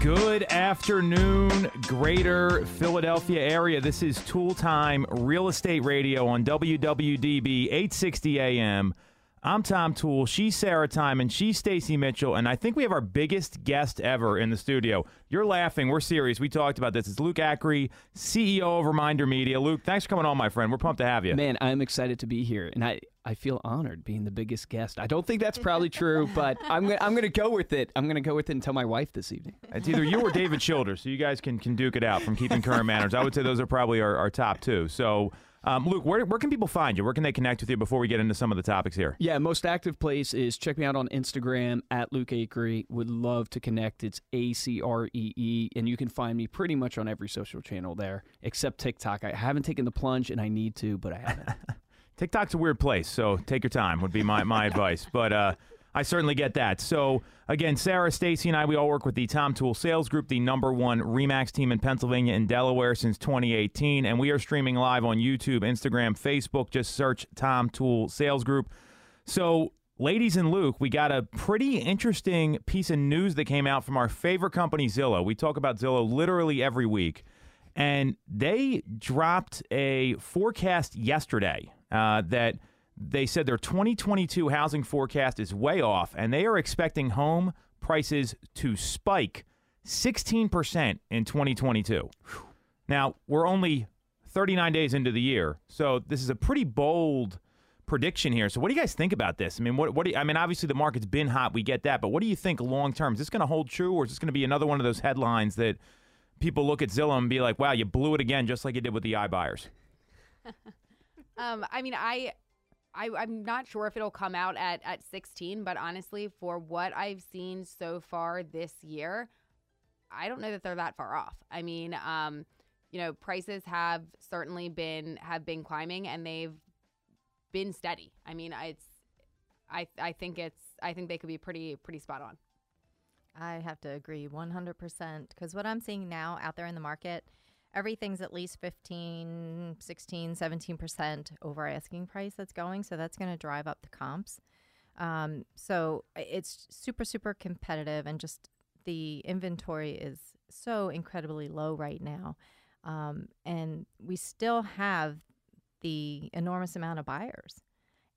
Good afternoon, greater Philadelphia area. This is Toole Time Real Estate Radio on WWDB 860 AM. I'm Tom Toole, She's Sarah Timon. She's Stacy Mitchell. And I think we have our biggest guest ever in the studio. You're laughing. We're serious. We talked about this. It's Luke Acree, CEO of Reminder Media. Luke, thanks for coming on, my friend. We're pumped to have you. Man, I'm excited to be here. And I, I feel honored being the biggest guest. I don't think that's probably true, but I'm gonna, I'm going to go with it. I'm going to go with it and tell my wife this evening. It's either you or David Childers, so you guys can, can duke it out from Keeping Current Matters. I would say those are probably our, our top two. So, um, Luke, where, where can people find you? Where can they connect with you before we get into some of the topics here? Yeah, most active place is check me out on Instagram at Luke Acree. Would love to connect. It's A C R E E, and you can find me pretty much on every social channel there except TikTok. I haven't taken the plunge, and I need to, but I haven't. TikTok's a weird place, so take your time would be my, my advice. But uh, I certainly get that. So again, Sarah, Stacy, and I, we all work with the Tom Toole Sales Group, the number one Remax team in Pennsylvania and Delaware since 2018, and we are streaming live on YouTube, Instagram, Facebook. Just search Tom Toole Sales Group. So. Ladies and Luke, we got a pretty interesting piece of news that came out from our favorite company, Zillow. We talk about Zillow literally every week. And they dropped a forecast yesterday uh, that they said their 2022 housing forecast is way off, and they are expecting home prices to spike 16% in 2022. Now, we're only 39 days into the year, so this is a pretty bold prediction here. So, what do you guys think about this? I mean, what, what do you, I mean, obviously the market's been hot, we get that, but what do you think long term? Is this going to hold true, or is this going to be another one of those headlines that people look at Zillow and be like, "Wow, you blew it again," just like you did with the iBuyers? Um, I mean, I, I, I'm not sure if it'll come out at at 16, but honestly, for what I've seen so far this year, I don't know that they're that far off. I mean, um, you know, prices have certainly been have been climbing, and they've been steady. I mean, it's, I, I think it's, I think they could be pretty, pretty spot on. I have to agree 100% because what I'm seeing now out there in the market, everything's at least 15, 16, 17% over asking price that's going. So that's going to drive up the comps. Um, so it's super, super competitive and just the inventory is so incredibly low right now. Um, and we still have the enormous amount of buyers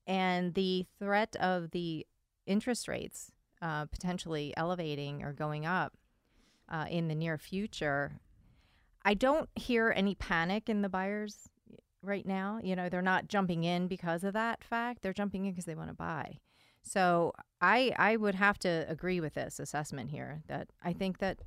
and the threat of the interest rates uh, potentially elevating or going up uh, in the near future. I don't hear any panic in the buyers right now. You know, they're not jumping in because of that fact. They're jumping in because they want to buy. So I I would have to agree with this assessment here that I think that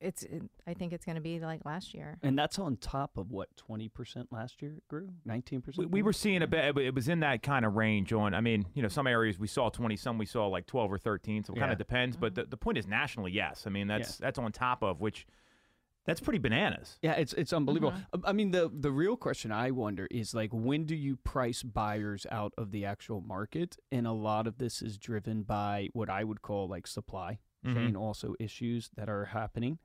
it's I think it's going to be like last year. And that's on top of what 20% last year grew? 19%? We, we were seeing a bit, it was in that kind of range on, I mean, you know, some areas we saw 20, some we saw like 12 or 13. So it kind of depends. But mm-hmm. the, the point is nationally, yes. I mean, that's that's on top of which that's pretty bananas. Yeah, it's it's unbelievable. I- I mean, the the real question I wonder is like, when do you price buyers out of the actual market? And a lot of this is driven by what I would call like supply mm-hmm. chain also issues that are happening.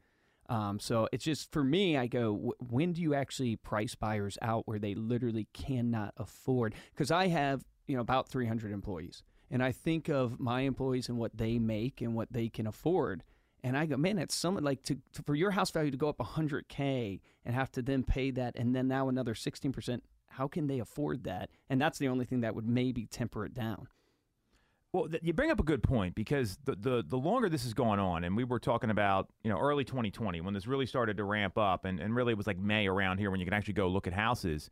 Um, so it's just for me, I go, w- when do you actually price buyers out where they literally cannot afford? Because I have you know about 300 employees, and I think of my employees and what they make and what they can afford. And I go, man, that's someone like to, to for your house value to go up 100k and have to then pay that, and then now another 16%. How can they afford that? And that's the only thing that would maybe temper it down. Well, th- you bring up a good point because the, the the longer this is going on, and we were talking about you know early 2020 when this really started to ramp up, and, and really it was like May around here when you can actually go look at houses.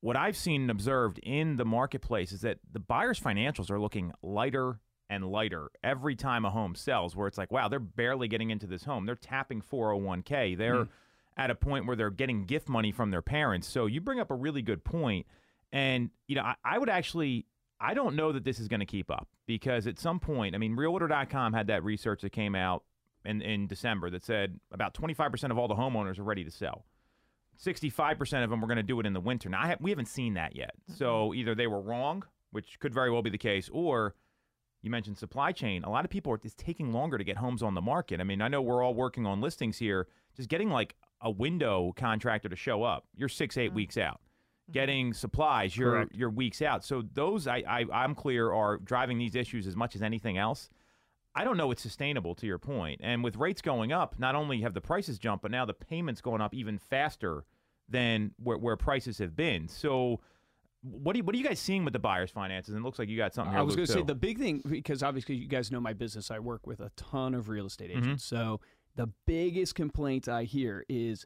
What I've seen and observed in the marketplace is that the buyers' financials are looking lighter and lighter every time a home sells. Where it's like, wow, they're barely getting into this home. They're tapping 401k. They're hmm. at a point where they're getting gift money from their parents. So you bring up a really good. And, you know, I, I would actually, I don't know that this is going to keep up because at some point, I mean, realtor.com had that research that came out in, in December that said about 25% of all the homeowners are ready to sell. 65% of them were going to do it in the winter. Now, I have, we haven't seen that yet. So mm-hmm. either they were wrong, which could very well be the case, or you mentioned supply chain. A lot of people are it's taking longer to get homes on the market. I mean, I know we're all working on listings here. Just getting like a window contractor to show up, you're six, eight mm-hmm. weeks out. Mm-hmm. Getting supplies, you're Correct. you're weeks out. So those I, I I'm clear are driving these issues as much as anything else. I don't know it's sustainable to your point. And with rates going up, not only have the prices jumped, but now the payments going up even faster than where, where prices have been. So what are you, what are you guys seeing with the buyers' finances? And it looks like you got something here. I was going to say the big thing because obviously you guys know my business. I work with a ton of real estate Mm-hmm. agents. So the biggest complaint I hear is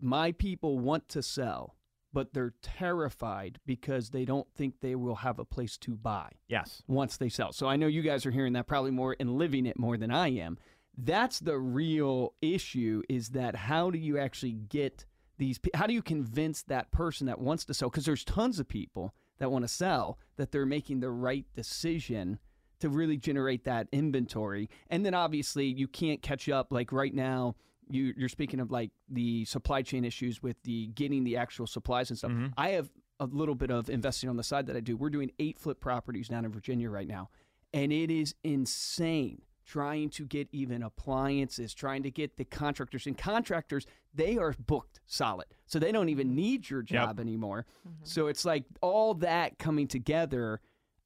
my people want to sell, but they're terrified because they don't think they will have a place to buy yes. once they sell. So I know you guys are hearing that probably more and living it more than I am. That's the real issue is that how do you actually get these how do you convince that person that wants to sell because there's tons of people that want to sell that they're making the right decision to really generate that inventory. And then obviously you can't catch up like right now you you're speaking of like the supply chain issues with the getting the actual supplies and stuff. Mm-hmm. I have a little bit of investing on the side that I do. We're doing eight flip properties down in Virginia right now, and it is insane trying to get even appliances, trying to get the contractors and contractors. They are booked solid, so they don't even mm-hmm. need your job anymore. Mm-hmm. So it's like all that coming together.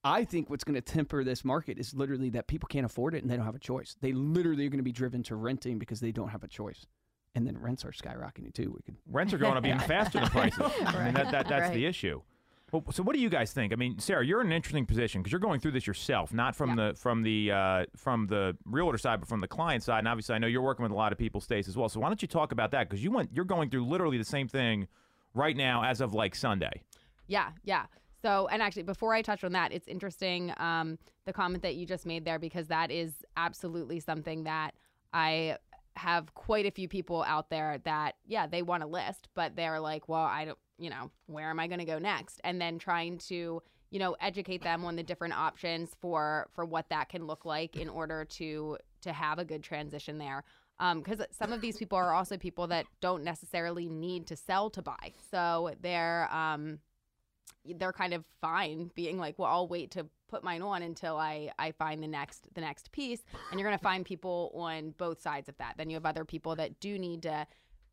I think what's going to temper this market is literally that people can't afford it and they don't have a choice. They literally are going to be driven to renting because they don't have a choice. And then rents are skyrocketing too. We could Rents are going up even faster than prices. I mean, that, that, that's the issue. Well, so what do you guys think? I mean, Sarah, you're in an interesting position because you're going through this yourself, not from the from the uh, from the realtor side, but from the client side. And obviously, I know you're working with a lot of people, Stace, as well. So why don't you talk about that? Because you went, you're going through literally the same thing right now as of like Sunday. Yeah, yeah. So, and actually, before I touch on that, it's interesting um, the comment that you just made there because that is absolutely something that I have quite a few people out there that, yeah, they want to list, but they're like, well, I don't, you know, where am I going to go next? And then trying to, you know, educate them on the different options for for what that can look like in order to to have a good transition there. Because some of these people are also people that don't necessarily need to sell to buy, so they're um, they're kind of fine being like, well, I'll wait to put mine on until I I find the next the next piece. And you're gonna find people on both sides of that. Then you have other people that do need to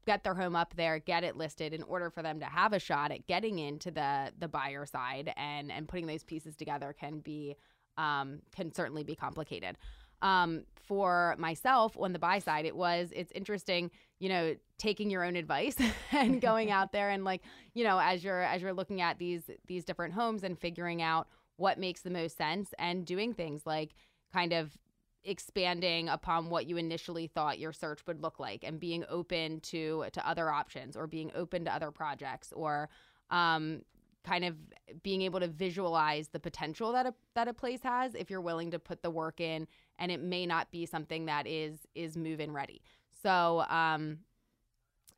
get their home up there, get it listed in order for them to have a shot at getting into the the buyer side and and putting those pieces together can be um, can certainly be complicated. Um, for myself on the buy side, it was it's interesting, you know, taking your own advice and going out there and like, you know, as you're as you're looking at these these different homes and figuring out what makes the most sense and doing things like kind of expanding upon what you initially thought your search would look like and being open to to other options or being open to other projects or um, kind of being able to visualize the potential that a that a place has if you're willing to put the work in and it may not be something that is is move in ready. So um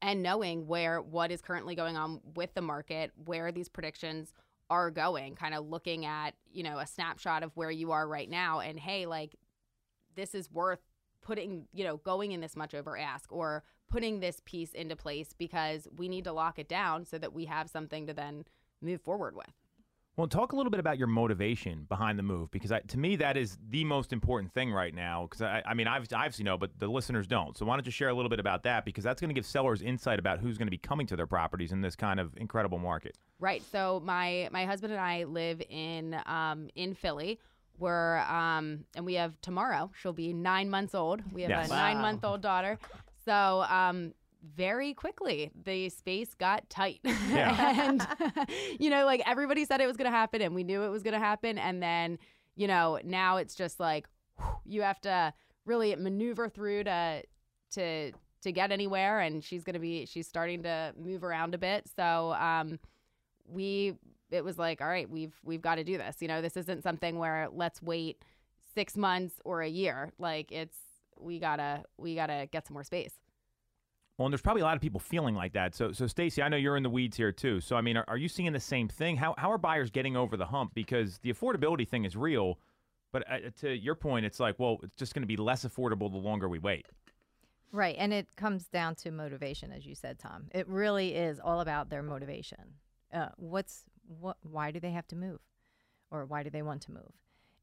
and knowing where what is currently going on with the market where these predictions are going kind of looking at you know a snapshot of where you are right now and hey like this is worth putting you know going in this much over ask or putting this piece into place because we need to lock it down so that we have something to then move forward with Well, talk a little bit about your motivation behind the move because I, to me that is the most important thing right now. Because I, I mean, I've obviously know, but the listeners don't. So why don't you share a little bit about that because that's going to give sellers insight about who's going to be coming to their properties in this kind of incredible market. Right. So my my husband and I live in um in Philly. We're um and we have tomorrow. She'll be nine months old. We have Yes. a nine month old daughter. So um very quickly the space got tight Yeah. and you know like everybody said it was going to happen and we knew it was going to happen and then you know now it's just like whew, you have to really maneuver through to to to get anywhere and she's going to be she's starting to move around a bit so um we it was like all right we've we've got to do this you know this isn't something where let's wait 6 months or a year like it's we got to we got to get some more space Well, and there's probably a lot of people feeling like that. So, so Stacy, I know you're in the weeds here too. So, I mean, are, are you seeing the same thing? How how are buyers getting over the hump? Because the affordability thing is real, but uh, to your point, it's like, well, it's just going to be less affordable the longer we wait. Right. And it comes down to motivation, as you said, Tom. It really is all about their motivation. Uh, what's what? Why do they have to move, or why do they want to move?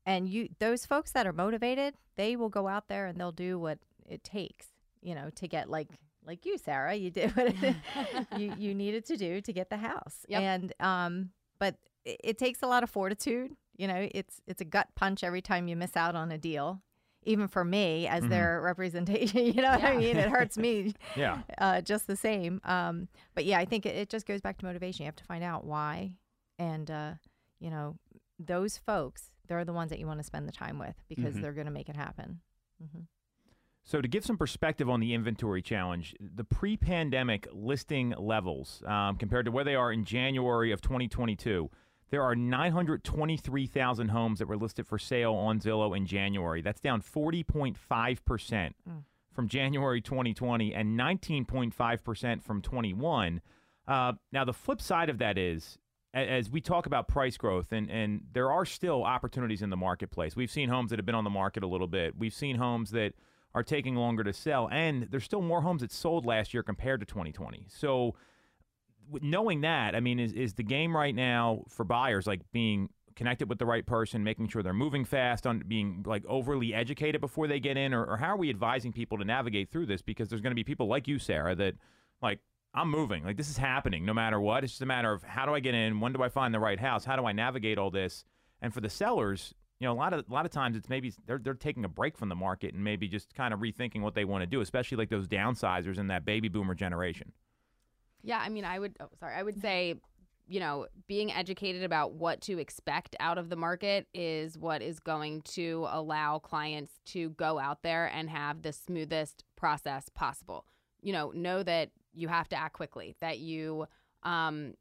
And you, those folks that are motivated, they will go out there and they'll do what it takes, you know, to get like like you, Sarah. You did what you you needed to do to get the house. Yep. And um, but it, it takes a lot of fortitude. You know, it's it's a gut punch every time you miss out on a deal even for me as Mhm. their representation. You know what I mean? It hurts me Yeah. uh, just the same. Um, but yeah, I think it, it just goes back to motivation. You have to find out why, and uh, you know, those folks, they're the ones that you want to spend the time with because Mhm. they're going to make it happen. hmm So, to give some perspective on the inventory challenge, the pre pandemic listing levels um, compared to where they are in January of 2022, there are 923,000 homes that were listed for sale on Zillow in January. That's down 40.5% Mm. from January 2020 and 19.5% from 21. Uh, now, the flip side of that is, as we talk about price growth, and, and there are still opportunities in the marketplace. We've seen homes that have been on the market a little bit. We've seen homes that are taking longer to sell, and there's still more homes that sold last year compared to 2020. So, knowing that, I mean, is, is the game right now for buyers like being connected with the right person, making sure they're moving fast, on being like overly educated before they get in, or, or how are we advising people to navigate through this? Because there's going to be people like you, Sarah, that like I'm moving, like this is happening no matter what. It's just a matter of how do I get in, when do I find the right house, how do I navigate all this, and for the sellers. You know, a lot of a lot of times it's maybe they're they're taking a break from the market and maybe just kind of rethinking what they want to do, especially like those downsizers in that baby boomer generation. Yeah, I mean, I would. Oh, sorry, I would say, you know, being educated about what to expect out of the market is what is going to allow clients to go out there and have the smoothest process possible. You know, know that you have to act quickly. That you, um,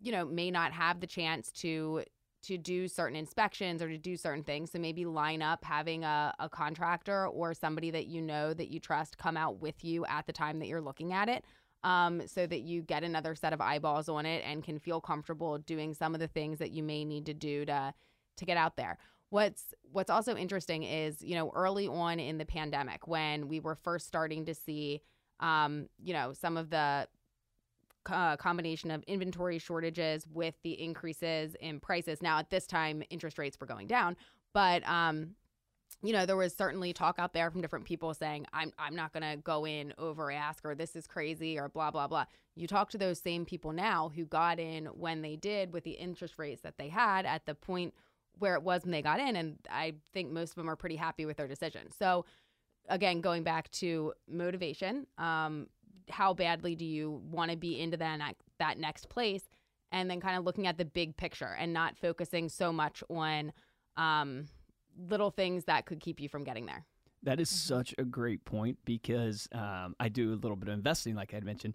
you know, may not have the chance to to do certain inspections or to do certain things. So maybe line up having a, a contractor or somebody that you know that you trust come out with you at the time that you're looking at it um, so that you get another set of eyeballs on it and can feel comfortable doing some of the things that you may need to do to to get out there. What's what's also interesting is you know early on in the pandemic when we were first starting to see um, you know some of the uh, combination of inventory shortages with the increases in prices. Now at this time interest rates were going down, but um, you know, there was certainly talk out there from different people saying, I'm, I'm not going to go in over ask or this is crazy or blah, blah, blah. You talk to those same people now who got in when they did with the interest rates that they had at the point where it was when they got in. And I think most of them are pretty happy with their decision. So, again, going back to motivation, um, how badly do you want to be into that, ne- that next place? And then kind of looking at the big picture and not focusing so much on, um, little things that could keep you from getting there. That is such a great point because um, I do a little bit of investing, like I mentioned.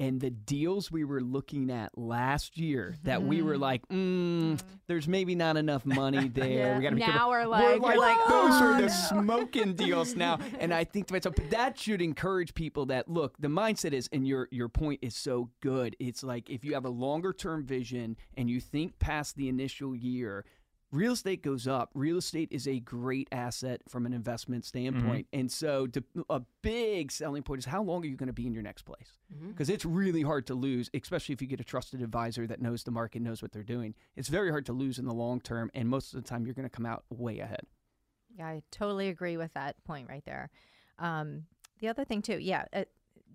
And the deals we were looking at last year that we were like, mm, there's maybe not enough money there. Yeah. We got to be Now careful. we're We're like, like, like, those "Oh, are the no." smoking deals now. And I think to myself, that should encourage people that look, the mindset is, and your your point is so good. It's like if you have a longer term vision and you think past the initial year, real estate goes up. Real estate is a great asset from an investment standpoint. And so to, a big selling point is how long are you going to be in your next place? Because it's really hard to lose, especially if you get a trusted advisor that knows the market, knows what they're doing. It's very hard to lose in the long term. And most of the time, you're going to come out way ahead. Yeah, I totally agree with that point right there. Um, the other thing too, yeah, it,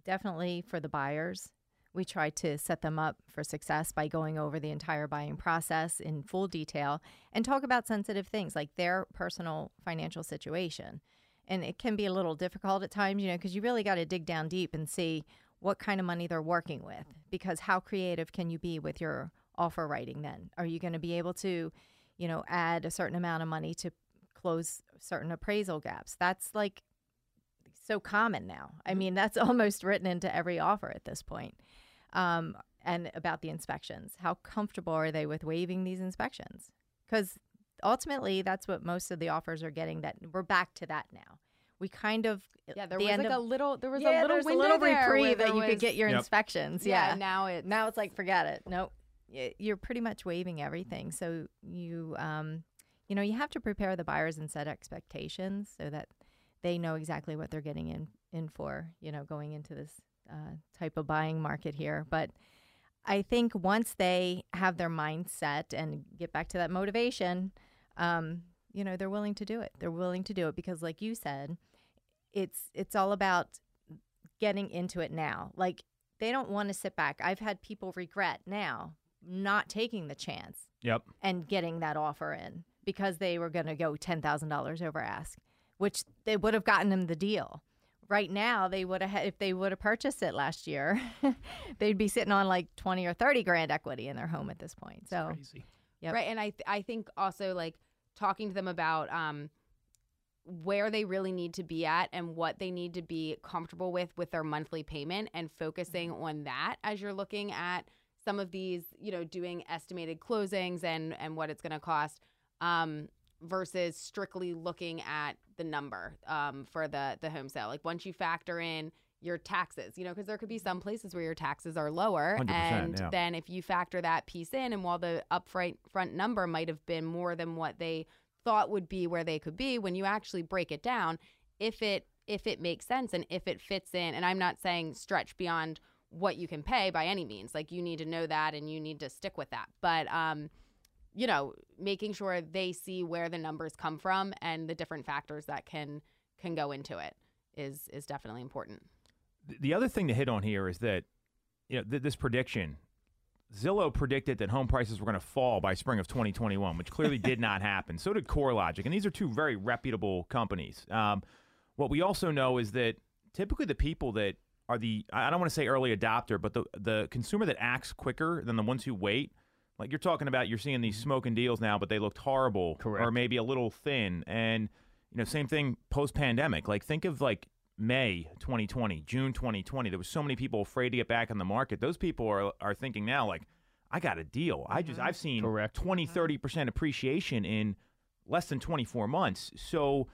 definitely for the buyers, we try to set them up for success by going over the entire buying process in full detail and talk about sensitive things like their personal financial situation. And it can be a little difficult at times, you know, because you really got to dig down deep and see what kind of money they're working with. Because how creative can you be with your offer writing then? Are you going to be able to, you know, add a certain amount of money to close certain appraisal gaps? That's like so common now. I mm. mean, that's almost written into every offer at this point. Um, and about the inspections, how comfortable are they with waiving these inspections? Because ultimately, that's what most of the offers are getting. That we're back to that now. We kind of Yeah, there the was like of- a little, there was yeah, a little there's window a little there reprieve that there you could get your Yep. inspections. Yeah, Yeah, now it's now it's like forget it. Nope, you're pretty much waiving everything. So you, um, you know, you have to prepare the buyers and set expectations so that they know exactly what they're getting in in for. You know, going into this uh, type of buying market here, but. I think once they have their mindset and get back to that motivation, um, you know, they're willing to do it. They're willing to do it because, like you said, it's it's all about getting into it now. Like they don't want to sit back. I've had people regret now not taking the chance Yep. and getting that offer in because they were going to go $10,000 over ask which they would have gotten them the deal. Right now, they would have if they would have purchased it last year, they'd be sitting on like twenty or thirty grand equity in their home at this point. So Crazy. Yep. Right. And I th- I think also like talking to them about um where they really need to be at and what they need to be comfortable with with their monthly payment and focusing on that as you're looking at some of these, you know, doing estimated closings and and what it's going to cost um versus strictly looking at the number um for the the home sale. Like once you factor in your taxes, you know, because there could be some places where your taxes are lower, and yeah. then if you factor that piece in, and while the upfront front number might have been more than what they thought would be where they could be, when you actually break it down, if it if it makes sense and if it fits in, and I'm not saying stretch beyond what you can pay by any means, like you need to know that and you need to stick with that, but um, you know, making sure they see where the numbers come from and the different factors that can can go into it is is definitely important. The other thing to hit on here is that you know th- this prediction. Zillow predicted that home prices were going to fall by spring of 2021, which clearly did not happen. So did CoreLogic, and these are two very reputable companies. Um, what we also know is that typically the people that are the I don't want to say early adopter, but the the consumer that acts quicker than the ones who wait. Like you're talking about, you're seeing these mm-hmm. smoking deals now, but they looked horrible, or maybe a little thin. And you know, same thing post pandemic. Like think of like May 2020, June 2020. There was so many people afraid to get back on the market. Those people are are thinking now like, I got a deal. I just mm-hmm. I've seen Correct. 20, uh-huh. 30 percent appreciation in less than 24 months. So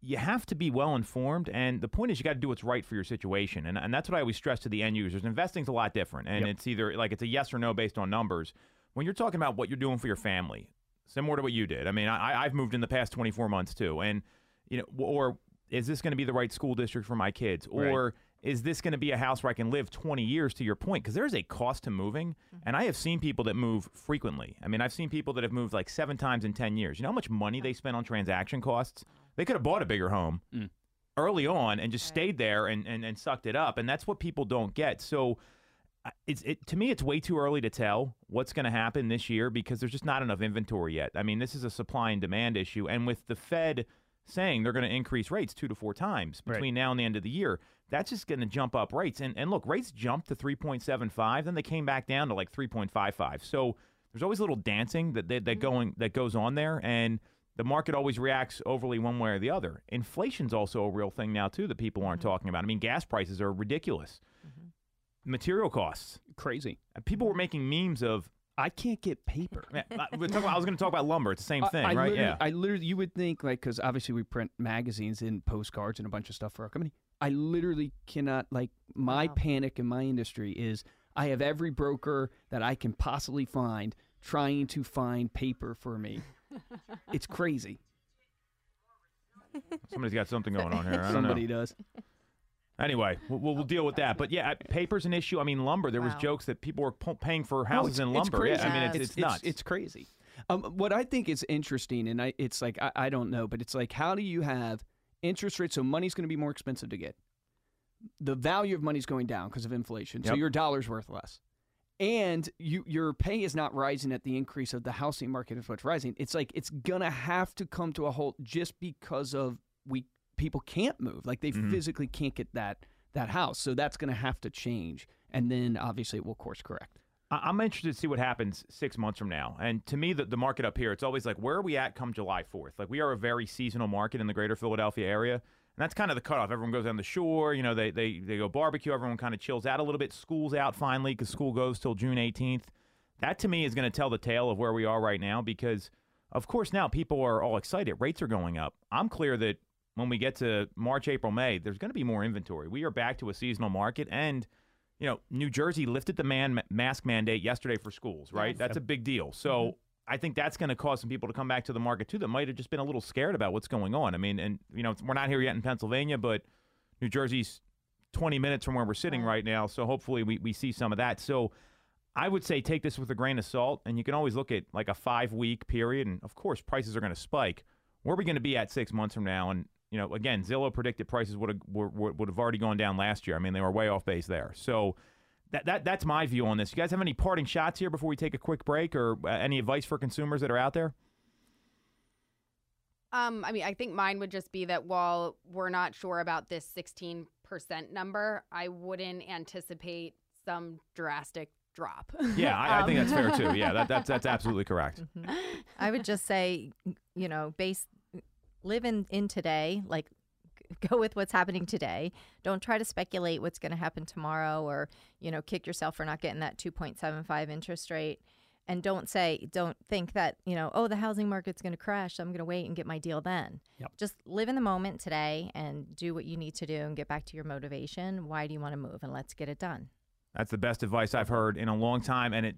you have to be well informed, and the point is you got to do what's right for your situation, and and that's what I always stress to the end users. Investing's a lot different, and Yep. it's either like it's a yes or no based on numbers. When you're talking about what you're doing for your family, similar to what you did. I mean, I, I've moved in the past 24 months too, and you know, or is this going to be the right school district for my kids, Right. or is this going to be a house where I can live 20 years to your point? Because there's a cost to moving. And I have seen people that move frequently. I mean, I've seen people that have moved like seven times in 10 years. You know how much money they spend on transaction costs? They could have bought a bigger home Mm. early on and just stayed there and, and, and sucked it up. And that's what people don't get. So, it's it to me it's way too early to tell what's going to happen this year because there's just not enough inventory yet. I mean, this is a supply and demand issue and with the Fed saying they're going to increase rates 2 to 4 times Right. between now and the end of the year, that's just going to jump up rates. And and look, rates jumped to 3.75, then they came back down to like 3.55. So there's always a little dancing that that, that mm-hmm. going that goes on there and the market always reacts overly one way or the other. Inflation's also a real thing now too that people aren't mm-hmm. talking about. I mean, gas prices are ridiculous. Material costs. Crazy. People were making memes of. I can't get paper. I about- I was going to talk about lumber. It's the same thing, I, I right? Yeah. I literally, you would think like, because obviously we print magazines and postcards and a bunch of stuff for our company. I literally cannot like my Wow. panic in my industry is I have every broker that I can possibly find trying to find paper for me. it's crazy. Somebody's got something going on here. I don't Somebody know. does. Anyway, we'll, we'll, deal with that. But yeah, paper's an issue. I mean, lumber. There was jokes that people were po- paying for No, houses it's- in it's lumber. Yeah, I mean, it's, Yes. it's nuts. It's, crazy. Um, what I think is interesting, and I, it's like I, I don't know, but it's like how do you have interest rates? So money's going to be more expensive to get. The value of money's going down because of inflation, so Yep. your dollar's worth less, and you your pay is not rising at the increase of the housing market is what's rising. It's like it's gonna have to come to a halt just because of we people can't move, like they Mhm. physically can't get that that house, so that's gonna have to change, and then obviously it will course correct. I'm interested to see what happens six months from now. And to me, the, the market up here, it's always like, where are we at come July 4th? Like, we are a very seasonal market in the greater Philadelphia area. And that's kind of the cutoff. Everyone goes down the shore, you know, they, they, they go barbecue. Everyone kind of chills out a little bit. School's out finally because school goes till June 18th. That to me is going to tell the tale of where we are right now because, of course, now people are all excited. Rates are going up. I'm clear that when we get to March, April, May, there's going to be more inventory. We are back to a seasonal market. And, you know, New Jersey lifted the man mask mandate yesterday for schools, right? Yes. That's a big deal. So mm-hmm. I think that's going to cause some people to come back to the market too that might have just been a little scared about what's going on. I mean, and you know, we're not here yet in Pennsylvania, but New Jersey's 20 minutes from where we're sitting Right. right now. So hopefully we, we see some of that. So I would say take this with a grain of salt, and you can always look at like a five week period, and of course prices are going to spike. Where are we going to be at six months from now? And you know, again, Zillow predicted prices would have were, would would have already gone down last year. I mean, they were way off base there. So that, that that's my view on this. You guys have any parting shots here before we take a quick break, or uh, any advice for consumers that are out there? Um, I mean, I think mine would just be that while we're not sure about this 16% number, I wouldn't anticipate some drastic drop. Yeah, I, I think Um, that's fair too. Yeah, that, that's that's absolutely correct. Mhm. I would just say, you know, base live in in today, like go with what's happening today. Don't try to speculate what's going to happen tomorrow or, you know, kick yourself for not getting that 2.75 interest rate. And don't say, don't think that, you know, oh, the housing market's going to crash. So I'm going to wait and get my deal then. Yep. Just live in the moment today and do what you need to do and get back to your motivation. Why do you want to move? And let's get it done. That's the best advice I've heard in a long time, and it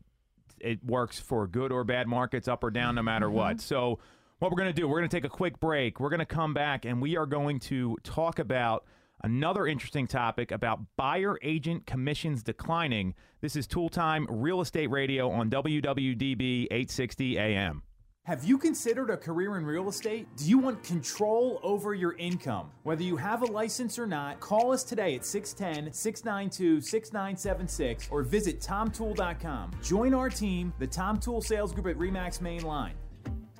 it works for good or bad markets, up or down, no matter mm-hmm. what. So, what we're going to do, we're going to take a quick break. We're going to come back, and we are going to talk about another interesting topic about buyer agent commissions declining. This is Toole Time Real Estate Radio on WWDB 860 AM. Have you considered a career in real estate? Do you want control over your income? Whether you have a license or not, call us today at 610 692 6976 or visit tomtoole.com. Join our team, the Tom Toole Sales Group at REMAX Main Line.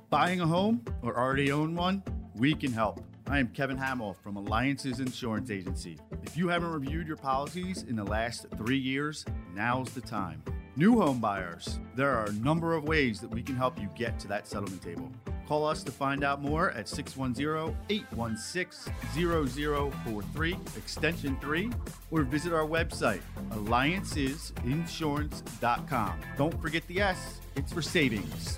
Buying a home or already own one? We can help. I am Kevin Hamill from Alliances Insurance Agency. If you haven't reviewed your policies in the last three years, now's the time. New home buyers, there are a number of ways that we can help you get to that settlement table. Call us to find out more at 610 816 0043, extension 3, or visit our website, alliancesinsurance.com. Don't forget the S, it's for savings.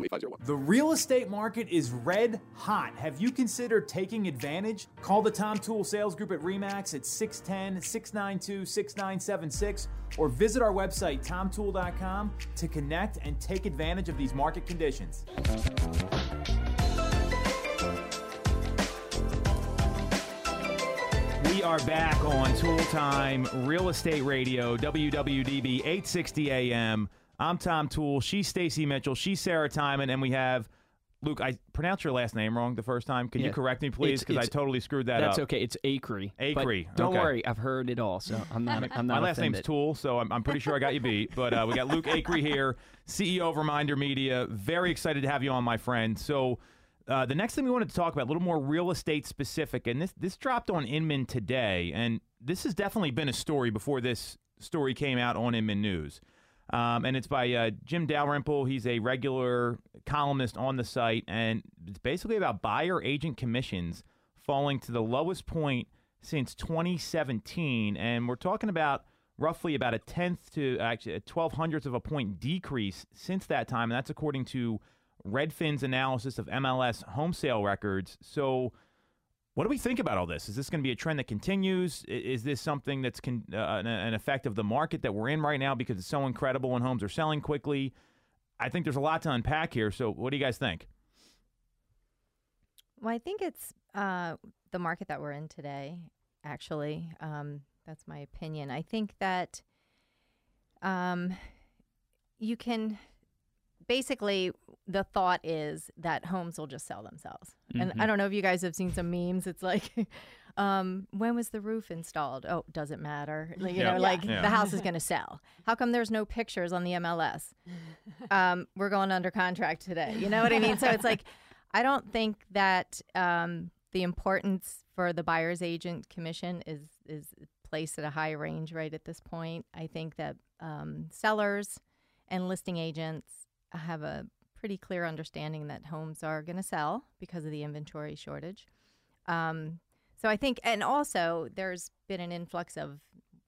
the real estate market is red hot. Have you considered taking advantage? Call the Tom Toole Sales Group at REMAX at 610 692 6976 or visit our website, tomtoole.com, to connect and take advantage of these market conditions. We are back on Toole Time Real Estate Radio, WWDB 860 AM. I'm Tom Toole. She's Stacy Mitchell. She's Sarah Timon. And we have Luke. I pronounced your last name wrong the first time. Can you correct me, please? Because I totally screwed that That's up. okay. It's Acre. Acre, But Don't okay. worry. I've heard it all, so I'm not. I'm My not. last name's. Toole, so I'm, I'm pretty sure I got you beat. But uh, we got Luke Acree here, CEO of Reminder Media. Very excited to have you on, my friend. So uh, the next thing we wanted to talk about, a little more real estate specific, and this this dropped on Inman today, and this has definitely been a story before this story came out on Inman News. Um, and it's by uh, Jim Dalrymple. He's a regular columnist on the site, and it's basically about buyer agent commissions falling to the lowest point since 2017. And we're talking about roughly about a tenth to actually a twelve hundredths of a point decrease since that time, and that's according to Redfin's analysis of MLS home sale records. So. What do we think about all this? Is this going to be a trend that continues? Is this something that's con- uh, an, effect of the market that we're in right now because it's so incredible and homes are selling quickly? I think there's a lot to unpack here. So, what do you guys think? Well, I think it's uh, the market that we're in today, actually. Um, that's my opinion. I think that um, you can basically, the thought is that homes will just sell themselves. And I don't know if you guys have seen some memes. It's like, um, when was the roof installed? Oh, doesn't matter. Like, You Yeah. know, like Yeah. the house is going to sell. How come there's no pictures on the MLS? um, we're going under contract today. You know what I mean? So it's like, I don't think that um, the importance for the buyer's agent commission is is placed at a high range right at this point. I think that um, sellers and listing agents have a pretty clear understanding that homes are going to sell because of the inventory shortage. Um, so I think, and also there's been an influx of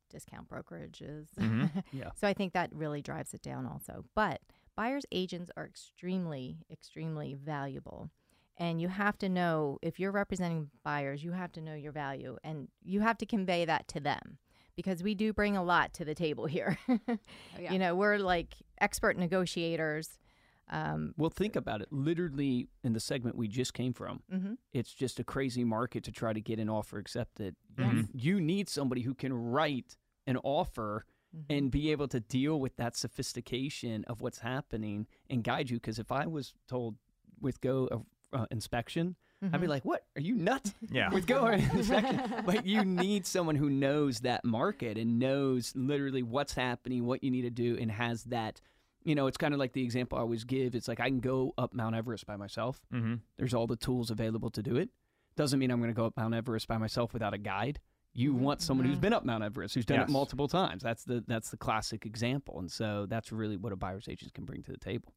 discount brokerages. Yeah. So I think that really drives it down also. But buyers agents are extremely, extremely valuable. And you have to know if you're representing buyers, you have to know your value and you have to convey that to them because we do bring a lot to the table here. yeah. You know, we're like expert negotiators. Um, Well, think about it. Literally, in the segment we just came from, mhm. it's just a crazy market to try to get an offer accepted. Mhm. You, you need somebody who can write an offer Mhm. and be able to deal with that sophistication of what's happening and guide you. Because if I was told with go of uh, inspection, I'd be Mhm. like, "What? Are you nuts?" Yeah. with go inspection. but you need someone who knows that market and knows literally what's happening, what you need to do, and has that. You know, it's kind of like the example I always give. It's like I can go up Mount Everest by myself. Mm-hmm. There's all the tools available to do it. Doesn't mean I'm going to go up Mount Everest by myself without a guide. You want someone who's Mhm. been up Mount Everest, who's done Yes. it multiple times. That's the that's the classic example, and so that's really what a buyer's agent can bring to the table.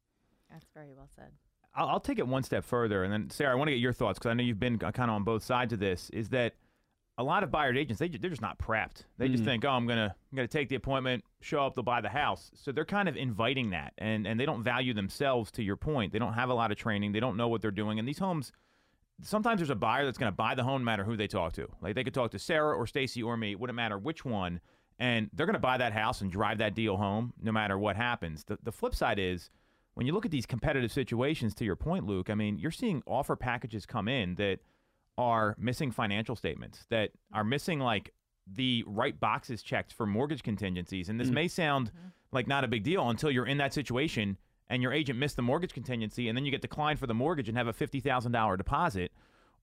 That's very well said. I'll, I'll take it one step further, and then Sarah, I want to get your thoughts because I know you've been kind of on both sides of this. Is that a lot of buyer agents they they're just not prepped. They just Mm. think, oh, I'm gonna I'm gonna take the appointment, show up, they'll buy the house. So they're kind of inviting that, and and they don't value themselves. To your point, they don't have a lot of training. They don't know what they're doing, and these homes. Sometimes there's a buyer that's going to buy the home no matter who they talk to. Like they could talk to Sarah or Stacy or me. It wouldn't matter which one. And they're going to buy that house and drive that deal home no matter what happens. The, the flip side is when you look at these competitive situations, to your point, Luke, I mean, you're seeing offer packages come in that are missing financial statements, that are missing like the right boxes checked for mortgage contingencies. And this Mm. may sound like not a big deal until you're in that situation and your agent missed the mortgage contingency and then you get declined for the mortgage and have a $50,000 deposit.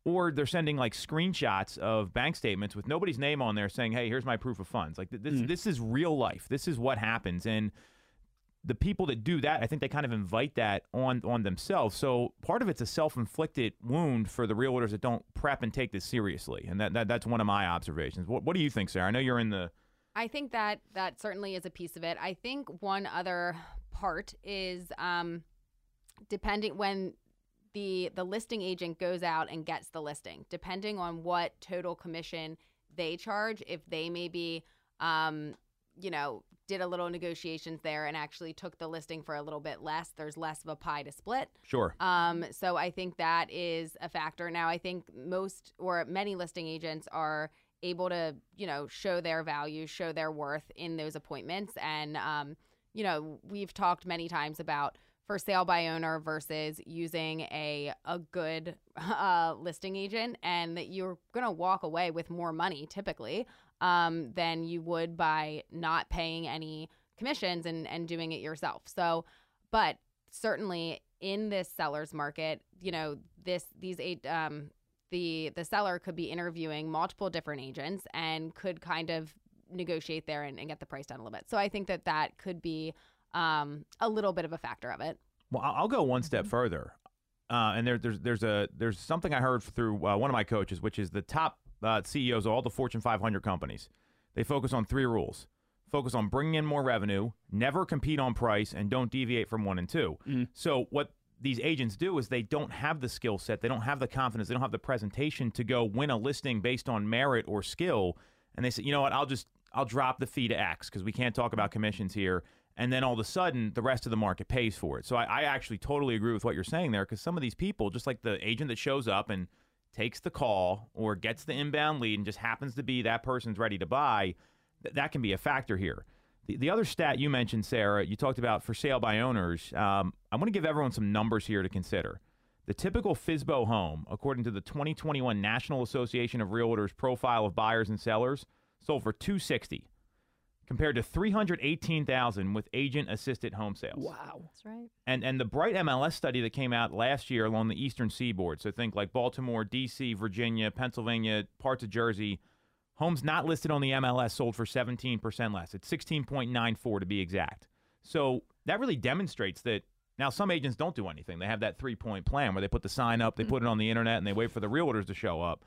Or they're sending like screenshots of bank statements with nobody's name on there saying, hey, here's my proof of funds. Like th- this, Mm. this is real life. This is what happens. And the people that do that, I think they kind of invite that on on themselves. So part of it's a self inflicted wound for the realtors that don't prep and take this seriously, and that, that that's one of my observations. What what do you think, Sarah? I know you're in the I think that that certainly is a piece of it. I think one other part is um, depending when the the listing agent goes out and gets the listing, depending on what total commission they charge. If they maybe, um, you know, did a little negotiations there and actually took the listing for a little bit less, there's less of a pie to split. sure. Um, so I think that is a factor. Now, I think most or many listing agents are able to, you know, show their value, show their worth in those appointments. And, um, you know, we've talked many times about for sale by owner versus using a a good uh, listing agent, and that you're going to walk away with more money typically um, than you would by not paying any commissions and and doing it yourself. So, but certainly in this seller's market, you know, this these eight um the the seller could be interviewing multiple different agents and could kind of negotiate there and, and get the price down a little bit. So I think that that could be um a little bit of a factor of it. Well, I'll go one step further, uh, and there, there's there's a there's something I heard through uh, one of my coaches, which is the top uh, CEOs of all the Fortune 500 companies. They focus on three rules: focus on bringing in more revenue, never compete on price, and don't deviate from one and two. Mm. So what these agents do is they don't have the skill set, they don't have the confidence, they don't have the presentation to go win a listing based on merit or skill, and they say, you know what, I'll just I'll drop the fee to X because we can't talk about commissions here. And then all of a sudden, the rest of the market pays for it. So I, I actually totally agree with what you're saying there because some of these people, just like the agent that shows up and takes the call or gets the inbound lead and just happens to be that person's ready to buy, th- that can be a factor here. The, the other stat you mentioned, Sarah, you talked about for sale by owners. Um, I want to give everyone some numbers here to consider. The typical FSBO home, according to the 2021 National Association of Realtors profile of buyers and sellers, sold for 260 compared to 318,000 with agent assisted home sales. Wow. That's right. And and the Bright MLS study that came out last year along the eastern seaboard, so think like Baltimore, DC, Virginia, Pennsylvania, parts of Jersey, homes not listed on the MLS sold for 17% less. It's 16.94 to be exact. So that really demonstrates that now some agents don't do anything. They have that three-point plan where they put the sign up, they put it on the internet and they wait for the realtors to show up.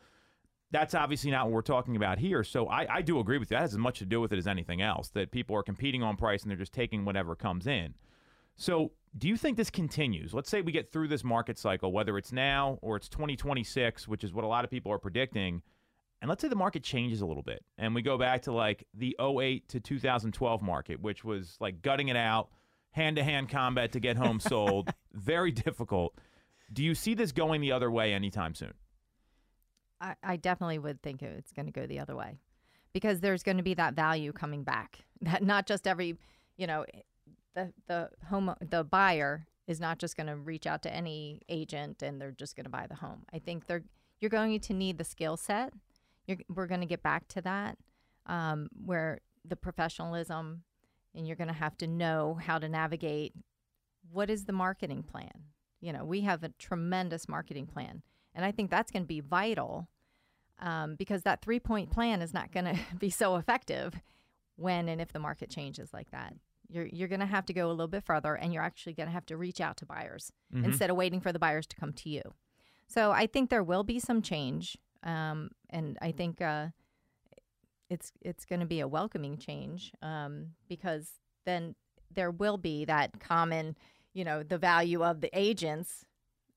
That's obviously not what we're talking about here. So I, I do agree with you. That has as much to do with it as anything else. That people are competing on price and they're just taking whatever comes in. So, do you think this continues? Let's say we get through this market cycle, whether it's now or it's 2026, which is what a lot of people are predicting. And let's say the market changes a little bit and we go back to like the 08 to 2012 market, which was like gutting it out, hand to hand combat to get homes sold, very difficult. Do you see this going the other way anytime soon? I, I definitely would think it's going to go the other way because there's going to be that value coming back. That not just every, you know, the the home the buyer is not just going to reach out to any agent and they're just going to buy the home. I think they're you're going to need the skill set. We're going to get back to that um, where the professionalism and you're going to have to know how to navigate what is the marketing plan. You know, we have a tremendous marketing plan, and I think that's going to be vital um, because that three point plan is not going to be so effective when and if the market changes like that. You're, you're going to have to go a little bit further and you're actually going to have to reach out to buyers Mhm. instead of waiting for the buyers to come to you. So I think there will be some change. Um, and I think uh, it's, it's going to be a welcoming change um, because then there will be that common, you know, the value of the agents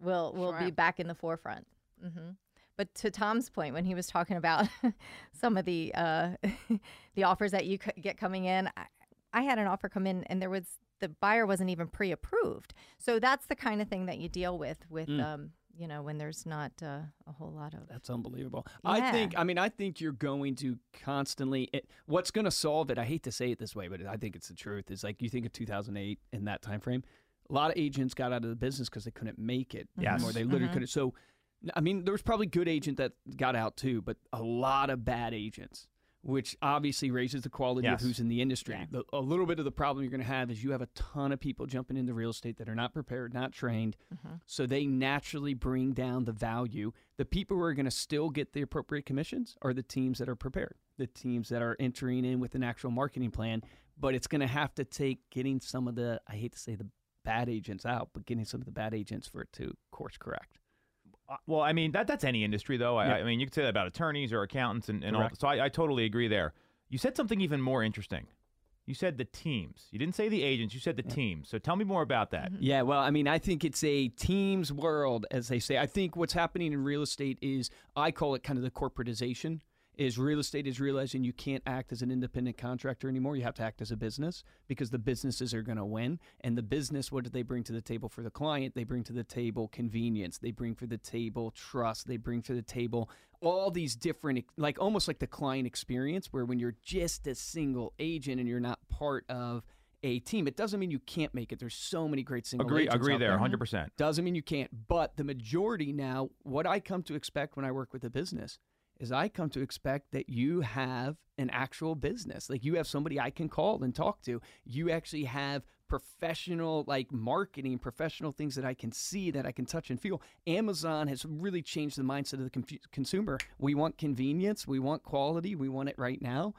will, will be back in the forefront. hmm But to Tom's point, when he was talking about some of the uh, the offers that you c- get coming in, I, I had an offer come in, and there was the buyer wasn't even pre-approved. So that's the kind of thing that you deal with with Mm. um, you know when there's not uh, a whole lot of That's unbelievable. I think. I mean, I think you're going to constantly. It, what's going to solve it? I hate to say it this way, but I think it's the truth. Is like you think of 2008 in that time frame. A lot of agents got out of the business because they couldn't make it. Yes. Or they literally Mhm. couldn't. So, I mean, there was probably good agent that got out too, but a lot of bad agents, which obviously raises the quality Yes. of who's in the industry. Yeah. The, a little bit of the problem you're going to have is you have a ton of people jumping into real estate that are not prepared, not trained. So they naturally bring down the value. The people who are going to still get the appropriate commissions are the teams that are prepared, the teams that are entering in with an actual marketing plan. But it's going to have to take getting some of the, I hate to say the bad agents out, but getting some of the bad agents for it to course correct. Uh, Well, I mean that that's any industry though. I, Yeah. I mean you could say that about attorneys or accountants and, and all. So I, I totally agree there. You said something even more interesting. You said the teams. You didn't say the agents. You said the teams. So tell me more about that. Yeah, well, I mean, I think it's a team's world, as they say. I think what's happening in real estate is, I call it kind of the corporatization. Is real estate is realizing you can't act as an independent contractor anymore. You have to act as a business because the businesses are going to win. And the business, what do they bring to the table for the client? They bring to the table convenience. They bring for the table trust. They bring to the table all these different, like almost like the client experience, where when you're just a single agent and you're not part of a team, it doesn't mean you can't make it. There's so many great single Agree. agents Agree there. 100. percent doesn't mean you can't, but the majority now, what I come to expect when I work with a business is I come to expect that you have an actual business. Like you have somebody I can call and talk to. You actually have professional like marketing, professional things that I can see, that I can touch and feel. Amazon has really changed the mindset of the confu- consumer. We want convenience, we want quality, we want it right now.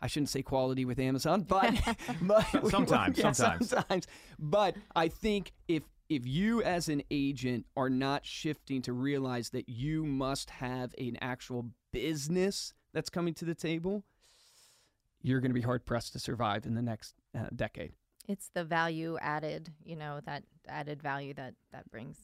I shouldn't say quality with Amazon, but, but Sometimes, yeah, sometimes. sometimes. But I think if if you as an agent are not shifting to realize that you must have an actual business that's coming to the table, you're going to be hard pressed to survive in the next uh, decade. it's the value added, you know, that added value that that brings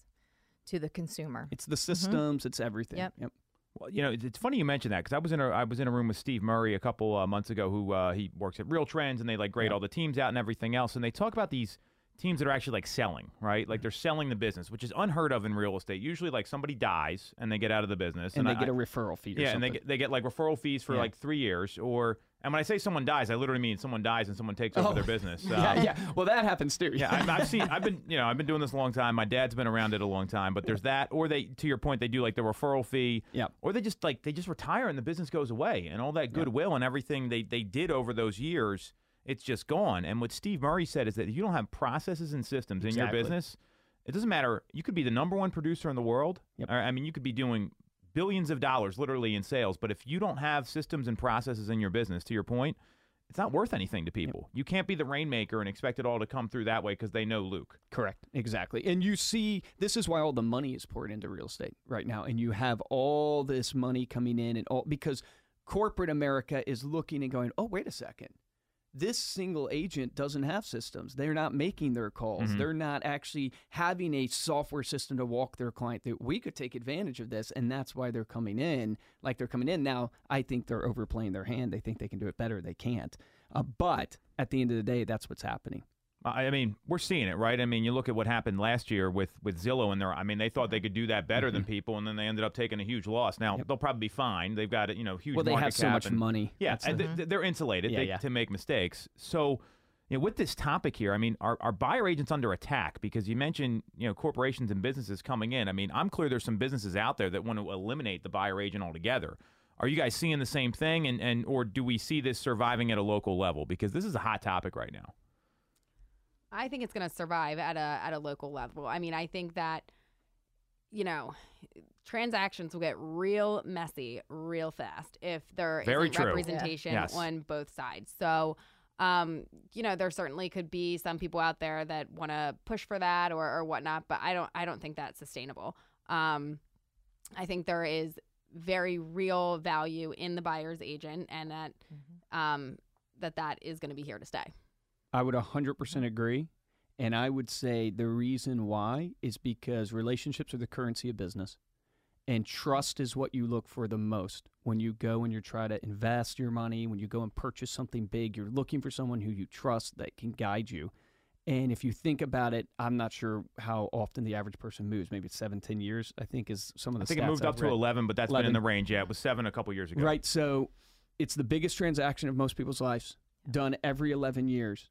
to the consumer. It's the systems, it's everything. Yep. Yep. Well, you know, it's it's funny you mentioned that because I was in a I was in a room with Steve Murray a couple uh, months ago, who uh, he works at Real Trends, and they like grade Yeah. all the teams out and everything else, and they talk about these teams that are actually like selling, right? Like they're selling the business, which is unheard of in real estate. Usually, like somebody dies and they get out of the business, And, they I- get a referral fee or yeah, and they get they get like referral fees for Yeah. like three years, or and when I say someone dies, I literally mean someone dies and someone takes over Oh. their business. yeah, Uh, yeah. Well, that happens too. yeah, I've, I've seen. I've been, you know, I've been doing this a long time. My dad's been around it a long time. But there's that, or they, to your point, they do like the referral fee. Yeah. Or they just like they just retire and the business goes away, and all that goodwill and everything they they did over those years, it's just gone. And what Steve Murray said is that if you don't have processes and systems in your business, it doesn't matter. You could be the number one producer in the world. Yep. I mean, you could be doing billions of dollars literally in sales, but if you don't have systems and processes in your business, to your point. It's not worth anything to people. You can't be the rainmaker and expect it all to come through that way because they know Luke. Correct. Exactly. And you see, this is why all the money is poured into real estate right now. And you have all this money coming in, and all because corporate America is looking and going, oh, wait a second. This single agent doesn't have systems. They're not making their calls. Mhm. They're not actually having a software system to walk their client through. We could take advantage of this, and that's why they're coming in like they're coming in. Now, I think they're overplaying their hand. They think they can do it better. They can't. Uh, but at the end of the day, that's what's happening. I I mean, we're seeing it, right? I mean, you look at what happened last year with with Zillow, and their. I mean, they thought they could do that better than people, and then they ended up taking a huge loss. Now Mm-hmm. Yep. they'll probably be fine. They've got you know huge. Well, they market have so much and- money. Yeah, That's and the- th- th- they're insulated Yeah, they, yeah. to make mistakes. So, you know, with this topic here, I mean, are, are buyer agents under attack? Because you mentioned, you know, corporations and businesses coming in. I mean, I'm clear there's some businesses out there that want to eliminate the buyer agent altogether. Are you guys seeing the same thing, and, and or do we see this surviving at a local level? Because this is a hot topic right now. I think it's going to survive at a at a local level. I mean, I think that you know, transactions will get real messy real fast if there Very not true. representation Yes. on both sides. So, um, you know, there certainly could be some people out there that want to push for that or, or whatnot, but I don't I don't think that's sustainable. Um, I think there is very real value in the buyer's agent, and that um, that that is going to be here to stay. I would 100% agree. And I would say the reason why is because relationships are the currency of business. And trust is what you look for the most when you go and you try to invest your money, when you go and purchase something big, you're looking for someone who you trust that can guide you. And if you think about it, I'm not sure how often the average person moves. Maybe it's seven, 10 years, I think is some of the I think it moved I've up to 11, but that's been in the range. Yeah, it was seven a couple years ago. Right. So it's the biggest transaction of most people's lives, done every 11 years.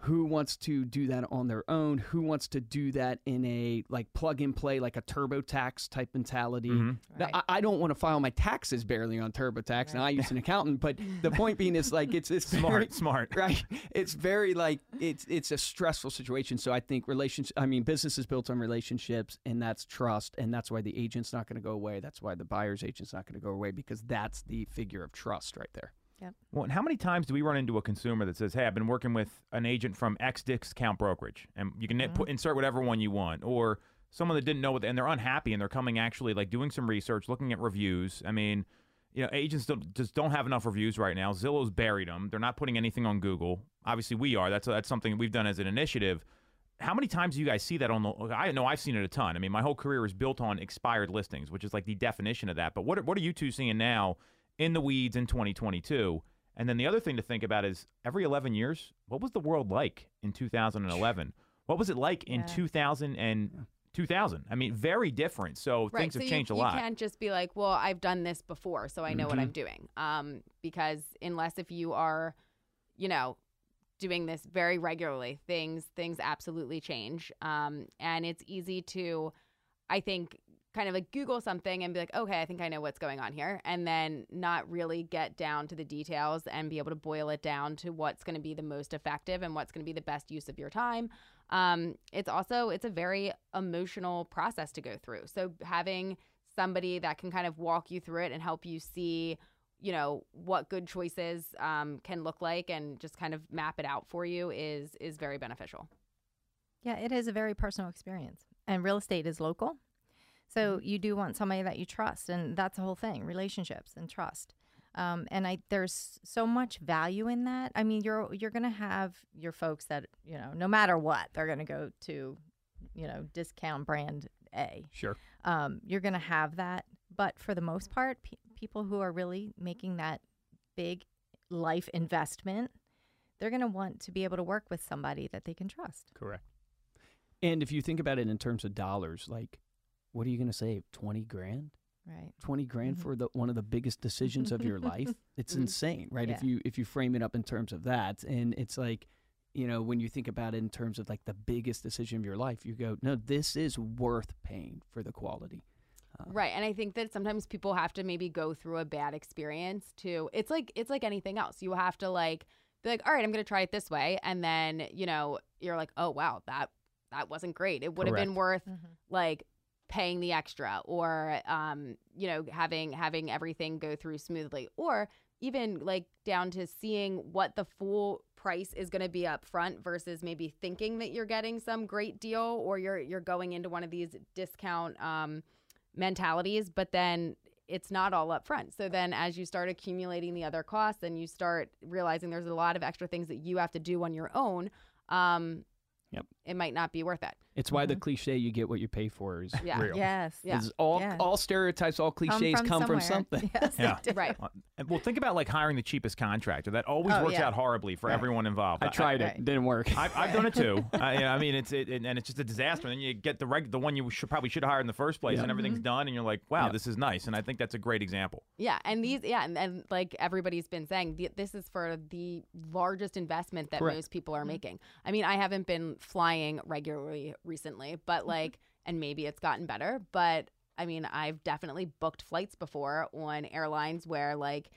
Who wants to do that on their own? Who wants to do that in a like plug and play, like a TurboTax type mentality? Mhm. Now, I, I don't want to file my taxes barely on TurboTax. Now I use an accountant, but the point being is like it's it's very- Smart, smart. right? It's very like it's it's a stressful situation. So I think relationship. I mean, business is built on relationships, and that's trust, and that's why the agent's not going to go away. That's why the buyer's agent's not going to go away because that's the figure of trust right there. Well, and how many times do we run into a consumer that says, "Hey, I've been working with an agent from X discount brokerage," and you can mm-hmm. put, insert whatever one you want, or someone that didn't know what, and they're unhappy, and they're coming actually like doing some research, looking at reviews. I mean, you know, agents don't, just don't have enough reviews right now. Zillow's buried them. They're not putting anything on Google. Obviously, we are. That's that's something we've done as an initiative. How many times do you guys see that on the? I know I've seen it a ton. I mean, my whole career is built on expired listings, which is like the definition of that. But what are- what are you two seeing now in the weeds in 2022? And then the other thing to think about is every 11 years, what was the world like in 2011? What was it like in 2000 and 2000? I mean, very different. So right. things so have you, changed a lot. you can't just be like, well, I've done this before, so I know what Mhm. I'm doing. Um, because unless if you are, you know, doing this very regularly, things things absolutely change. Um, and it's easy to, I think, kind of like Google something and be like, okay, I think I know what's going on here, and then not really get down to the details and be able to boil it down to what's going to be the most effective and what's going to be the best use of your time. Um, it's also it's a very emotional process to go through. So having somebody that can kind of walk you through it and help you see you know what good choices um, can look like and just kind of map it out for you is is very beneficial Yeah, it is a very personal experience. And real estate is local. So Mm-hmm. you do want somebody that you trust. And that's the whole thing relationships and trust. Um, and I there's so much value in that. I mean, you're you're gonna have your folks that you know, no matter what, they're gonna go to, you know, discount brand A. Sure. Um, you're gonna have that, but for the most part, pe- people who are really making that big life investment, they're gonna want to be able to work with somebody that they can trust. Correct. And if you think about it in terms of dollars, like, what are you going to save? Twenty grand? Right. 20 grand Mhm. for the one of the biggest decisions of your life it's Mhm. insane right if you if you frame it up in terms of that and it's like you know when you think about it in terms of like the biggest decision of your life you go no this is worth paying for the quality Uh, right and i think that sometimes people have to maybe go through a bad experience to it's like it's like anything else you have to like be like all right i'm gonna try it this way and then you know you're like oh wow that that wasn't great it would have been Correct. worth like paying the extra or um you know having having everything go through smoothly or even like down to seeing what the full price is going to be up front versus maybe thinking that you're getting some great deal or you're you're going into one of these discount um mentalities but then it's not all up front so then as you start accumulating the other costs and you start realizing there's a lot of extra things that you have to do on your own um Yep. It might not be worth it it's why the cliche you get what you pay for is Yeah. real Yes. Yeah. All Yeah. all stereotypes all cliches come from, somewhere. something Yes, they Yeah. do. right Uh, Well, think about like hiring the cheapest contractor. That always Oh, works yeah. out horribly for everyone involved. I tried it, Right. didn't work. I've, I've done it too. I, I mean, it's it, and it's just a disaster. And then you get the reg, the one you should probably should have hired in the first place, Yeah. and everything's Mm-hmm. done, and you're like, wow, Yeah. this is nice. And I think that's a great example. Yeah, and these, yeah, and, and like everybody's been saying, th- this is for the largest investment that Correct. most people are making. I mean, I haven't been flying regularly recently, but mm-hmm. like, and maybe it's gotten better, but I mean, I've definitely booked flights before on airlines where like,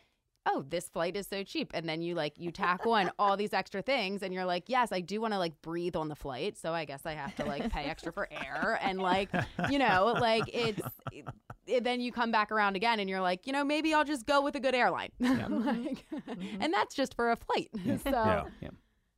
oh, this flight is so cheap, and then you like you tack on all these extra things, and you're like, yes, I do want to like breathe on the flight, so I guess I have to like pay extra for air, and like, you know, like it's. it- then you come back around again and you're like, you know, maybe I'll just go with a good airline. like, mm-hmm. and that's just for a flight. so, Yeah.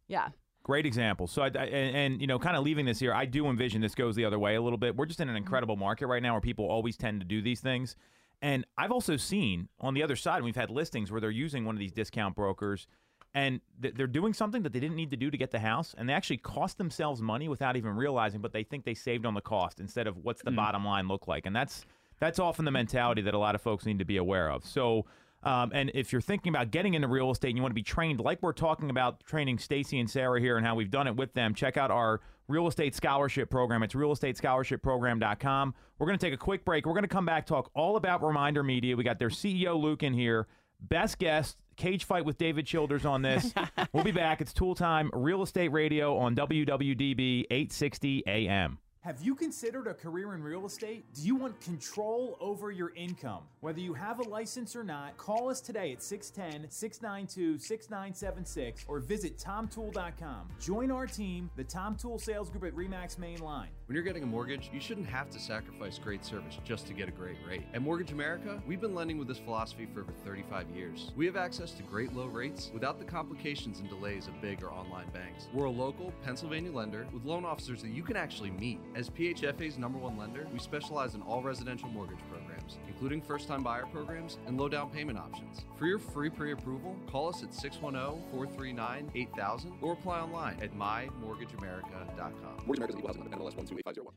yeah. Great example. So, I, I- and, and you know, kind of leaving this here, I do envision this goes the other way a little bit. We're just in an mm-hmm. incredible market right now where people always tend to do these things. And I've also seen on the other side, we've had listings where they're using one of these discount brokers, and th- they're doing something that they didn't need to do to get the house, and they actually cost themselves money without even realizing, but they think they saved on the cost instead of what's the mm-hmm. bottom line look like, and that's that's often the mentality that a lot of folks need to be aware of. So. Um, and if you're thinking about getting into real estate and you want to be trained, like we're talking about training Stacy and Sarah here and how we've done it with them, check out our real estate scholarship program. It's realestatescholarshipprogram.com. We're going to take a quick break. We're going to come back talk all about Reminder Media. We got their CEO Luke in here, best guest, cage fight with David Childers on this. we'll be back. It's Toole Time Real Estate Radio on WWDB 860 AM. Have you considered a career in real estate? Do you want control over your income? Whether you have a license or not, call us today at 610 692 6976 or visit tomtoole.com. Join our team, the Tom Toole Sales Group at REMAX Main Line. When you're getting a mortgage, you shouldn't have to sacrifice great service just to get a great rate. At Mortgage America, we've been lending with this philosophy for over 35 years. We have access to great low rates without the complications and delays of big or online banks. We're a local Pennsylvania lender with loan officers that you can actually meet. As PHFA's number one lender, we specialize in all residential mortgage programs, including first time buyer programs and low down payment options. For your free pre approval, call us at 610 439 8000 or apply online at mymortgageamerica.com. Mortgage America's equal housing lender, NMLS 128501.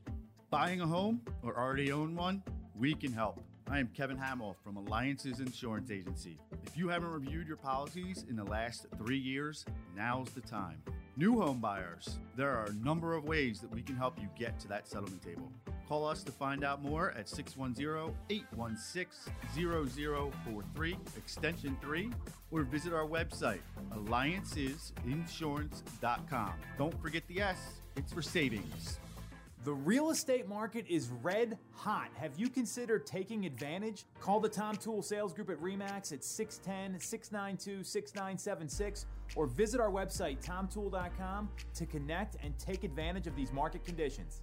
Buying a home or already own one? We can help. I am Kevin Hamill from Alliances Insurance Agency. If you haven't reviewed your policies in the last three years, now's the time. New home buyers, there are a number of ways that we can help you get to that settlement table. Call us to find out more at 610 816 0043, extension 3, or visit our website, alliancesinsurance.com. Don't forget the S, it's for savings. The real estate market is red hot. Have you considered taking advantage? Call the Tom Toole Sales Group at REMAX at 610 692 6976 or visit our website, tomtoole.com, to connect and take advantage of these market conditions.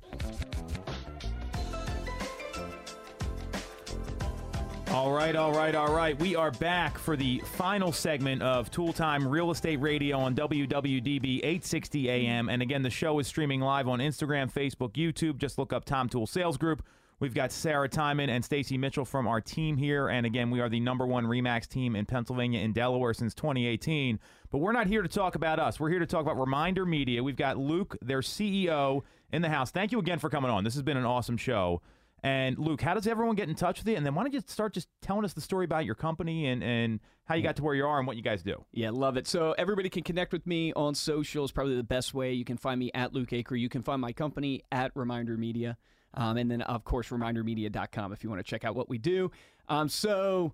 All right, all right, all right. We are back for the final segment of Toole Time Real Estate Radio on WWDB 860 AM. And again, the show is streaming live on Instagram, Facebook, YouTube. Just look up Tom Toole Sales Group. We've got Sarah Timon and Stacy Mitchell from our team here. And again, we are the number one REMAX team in Pennsylvania and Delaware since 2018. But we're not here to talk about us. We're here to talk about Reminder Media. We've got Luke, their CEO, in the house. Thank you again for coming on. This has been an awesome show. And Luke, how does everyone get in touch with you? And then why don't you start just telling us the story about your company and, and how you got to where you are and what you guys do? Yeah, love it. So everybody can connect with me on social is probably the best way. You can find me at Luke Acree. You can find my company at Reminder Media. Um, and then, of course, remindermedia.com if you want to check out what we do. Um, so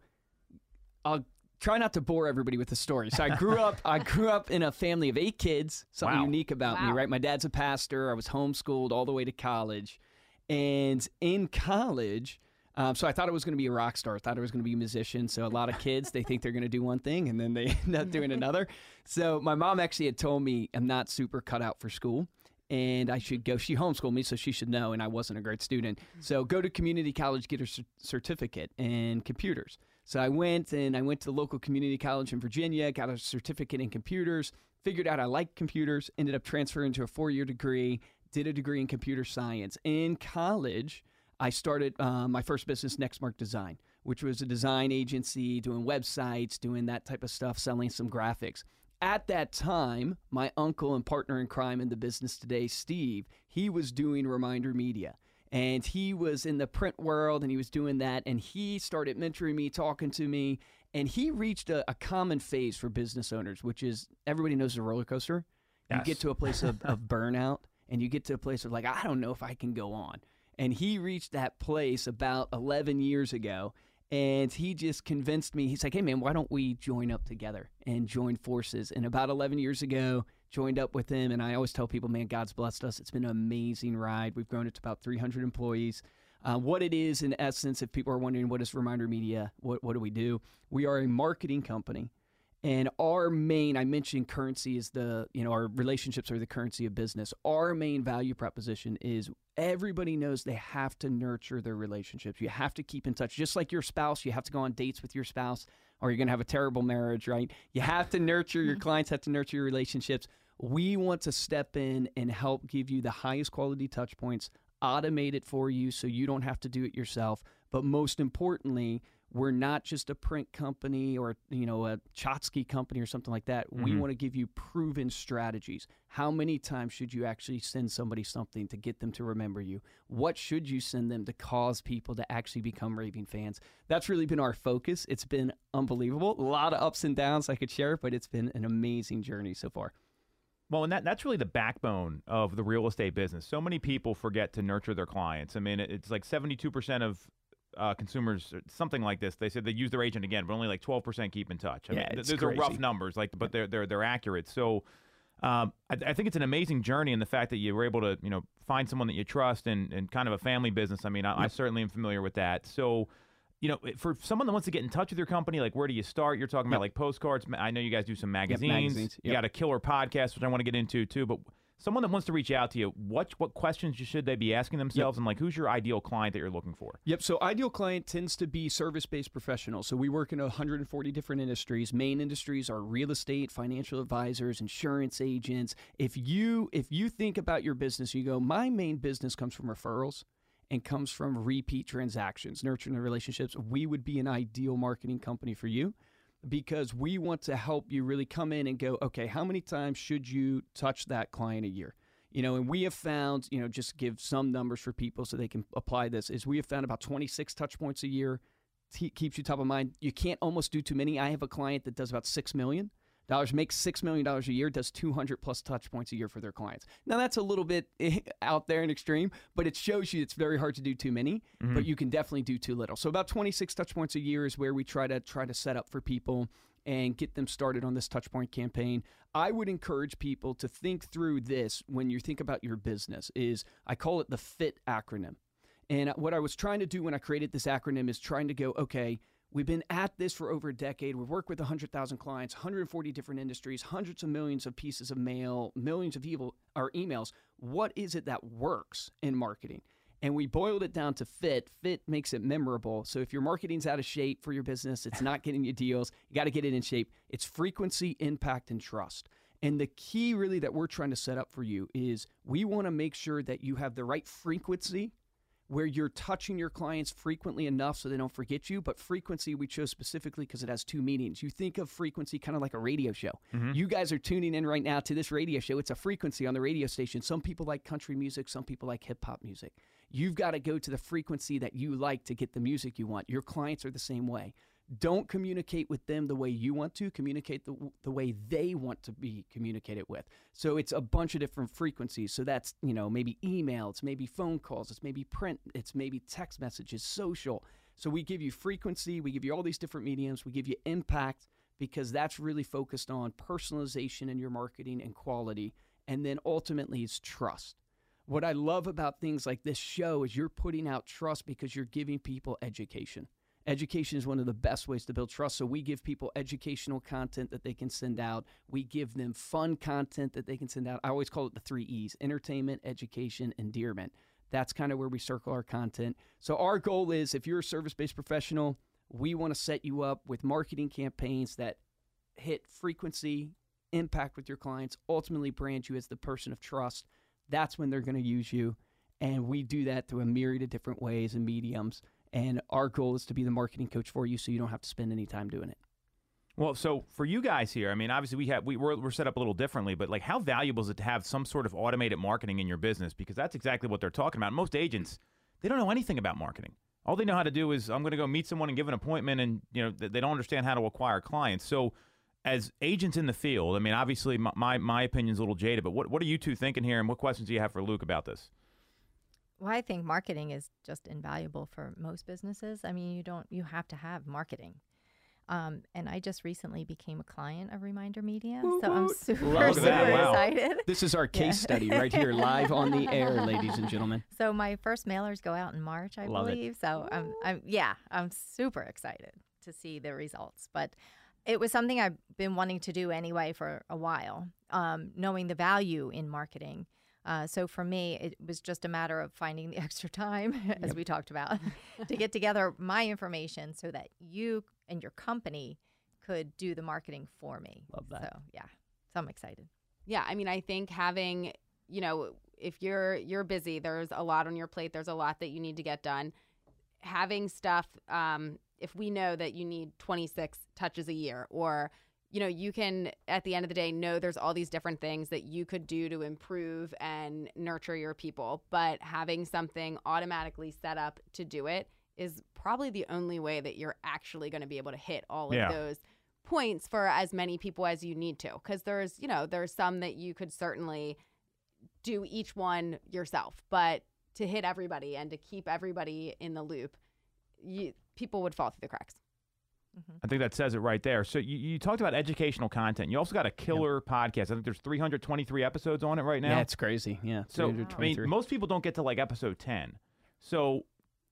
I'll try not to bore everybody with the story. So I grew up I grew up in a family of eight kids. Something Wow. unique about me, right? My dad's a pastor. I was homeschooled all the way to college. And in college, um, so I thought it was going to be a rock star. I thought it was going to be a musician. So a lot of kids, they think they're going to do one thing and then they end up doing another. So my mom actually had told me I'm not super cut out for school and I should go. She homeschooled me, so she should know, and I wasn't a great student. So go to community college, get a cer- certificate in computers. So I went and I went to the local community college in Virginia, got a certificate in computers, figured out I liked computers, ended up transferring to a four year degree, did a degree in computer science. In college, I started uh, my first business, Nextmark Design, which was a design agency doing websites, doing that type of stuff, selling some graphics. At that time, my uncle and partner in crime in the business today, Steve, he was doing Reminder Media. And he was in the print world and he was doing that. And he started mentoring me, talking to me. And he reached a, a common phase for business owners, which is everybody knows the roller coaster. You get to a place of, of burnout and you get to a place of like, I don't know if I can go on. And he reached that place about 11 years ago. And he just convinced me. He's like, hey, man, why don't we join up together and join forces? And about 11 years ago, joined up with him. And I always tell people, man, God's blessed us. It's been an amazing ride. We've grown it to about 300 employees. Uh, what it is, in essence, if people are wondering what is Reminder Media, what, what do we do? We are a marketing company. And our main, I mentioned currency is the, you know, our relationships are the currency of business. Our main value proposition is everybody knows they have to nurture their relationships. You have to keep in touch. Just like your spouse, you have to go on dates with your spouse or you're going to have a terrible marriage, right? You have to nurture, your clients have to nurture your relationships. We want to step in and help give you the highest quality touch points, automate it for you so you don't have to do it yourself. But most importantly, we're not just a print company or you know a tchotchke company or something like that. We mm-hmm. want to give you proven strategies. How many times should you actually send somebody something to get them to remember you? What should you send them to cause people to actually become raving fans? That's really been our focus. It's been unbelievable. A lot of ups and downs I could share, but it's been an amazing journey so far. Well, and that, that's really the backbone of the real estate business. So many people forget to nurture their clients. I mean, it's like 72% of uh, consumers, something like this, they said they use their agent again, but only like 12% keep in touch. I Yeah, mean, those are rough numbers, like, but they're, they're, they're accurate. So um, I, I think it's an amazing journey in the fact that you were able to, you know, find someone that you trust and, and kind of a family business. I mean, I, I certainly am familiar with that. So, you know, for someone that wants to get in touch with your company, like where do you start? You're talking about like postcards. I know you guys do some magazines. magazines, You got a killer podcast, which I want to get into too. But someone that wants to reach out to you, what what questions should they be asking themselves, and like who's your ideal client that you're looking for? Yep. So ideal client tends to be service-based professionals. So we work in 140 different industries. Main industries are real estate, financial advisors, insurance agents. If you if you think about your business, you go, my main business comes from referrals and comes from repeat transactions, nurturing the relationships. We would be an ideal marketing company for you because we want to help you really come in and go, okay, how many times should you touch that client a year? You know, and we have found, you know, just give some numbers for people so they can apply this, is we have found about 26 touch points a year keeps you top of mind. You can't almost do too many. I have a client that does about 6 million dollars makes six million dollars a year does 200 plus touch points a year for their clients. Now that's a little bit out there and extreme but it shows you it's very hard to do too many but mm-hmm. you can definitely do too little. So about 26 touch points a year is where we try to try to set up for people and get them started on this touch point campaign. I would encourage people to think through this when you think about your business is i call it the fit acronym. And what I was trying to do when I created this acronym is trying to go, okay, we've been at this for over a decade. We've worked with 100,000 clients, 140 different industries, hundreds of millions of pieces of mail, millions of evil, or emails. What is it that works in marketing? And we boiled it down to fit. Fit makes it memorable. So if your marketing's out of shape for your business, it's not getting you deals, you got to get it in shape. It's frequency, impact, and trust. And the key really that we're trying to set up for you is we want to make sure that you have the right frequency where you're touching your clients frequently enough so they don't forget you. But frequency we chose specifically because it has two meanings. You think of frequency kind of like a radio show. Mm-hmm. You guys are tuning in right now to this radio show. It's a frequency on the radio station. Some people like country music, some people like hip hop music. You've got to go to the frequency that you like to get the music you want. Your clients are the same way. Don't communicate with them the way you want to. Communicate the, the way they want to be communicated with. So it's a bunch of different frequencies. So that's, you know, maybe email, it's maybe phone calls, it's maybe print, it's maybe text messages, social. So we give you frequency, we give you all these different mediums, we give you impact because that's really focused on personalization in your marketing and quality. And then ultimately it's trust. What I love about things like this show is you're putting out trust because you're giving people education. Education is one of the best ways to build trust. So we give people educational content that they can send out. We give them fun content that they can send out. I always call it the three E's entertainment, education, endearment. That's kind of where we circle our content. So our goal is if you're a service based professional, we want to set you up with marketing campaigns that hit frequency, impact with your clients, ultimately brand you as the person of trust. That's when they're going to use you. And we do that through a myriad of different ways and mediums. And our goal is to be the marketing coach for you so you don't have to spend any time doing it. Well, so for you guys here, I mean, obviously we have we we're, we're set up a little differently, but like, how valuable is it to have some sort of automated marketing in your business? Because that's exactly what they're talking about. Most agents, they don't know anything about marketing. all they know how to do is I'm going to go meet someone and give an appointment, and you know they don't understand how to acquire clients. So, as agents in the field, I mean, obviously my my, my opinion's a little jaded, but what what are you two thinking here, and what questions do you have for Luke about this? Well, I think marketing is just invaluable for most businesses. I mean, you don't you have to have marketing. Um, and I just recently became a client of Reminder Media, so I'm super Look super at that, wow. excited. This is our case Yeah. study right here, live on the air, ladies and gentlemen. So my first mailers go out in March, I Love it. believe. So I'm, I'm, yeah, I'm super excited to see the results. But it was something I've been wanting to do anyway for a while, um, knowing the value in marketing. Uh, so for me, it was just a matter of finding the extra time, as we talked about, to get together my information so that you and your company could do the marketing for me. Love that. So yeah, so I'm excited. Yeah, I mean, I think having, you know, if you're you're busy, there's a lot on your plate. There's a lot that you need to get done. Having stuff, um, if we know that you need 26 touches a year, or you know, you can at the end of the day know there's all these different things that you could do to improve and nurture your people. But having something automatically set up to do it is probably the only way that you're actually going to be able to hit all of Yeah. those points for as many people as you need to because there's you know there's some that you could certainly do each one yourself but to hit everybody and to keep everybody in the loop you, people would fall through the cracks Mm-hmm. I think that says it right there. So you, you talked about educational content. You also got a killer podcast. I think there's 323 episodes on it right now. Yeah, it's crazy. Yeah. So I mean, most people don't get to like episode ten. So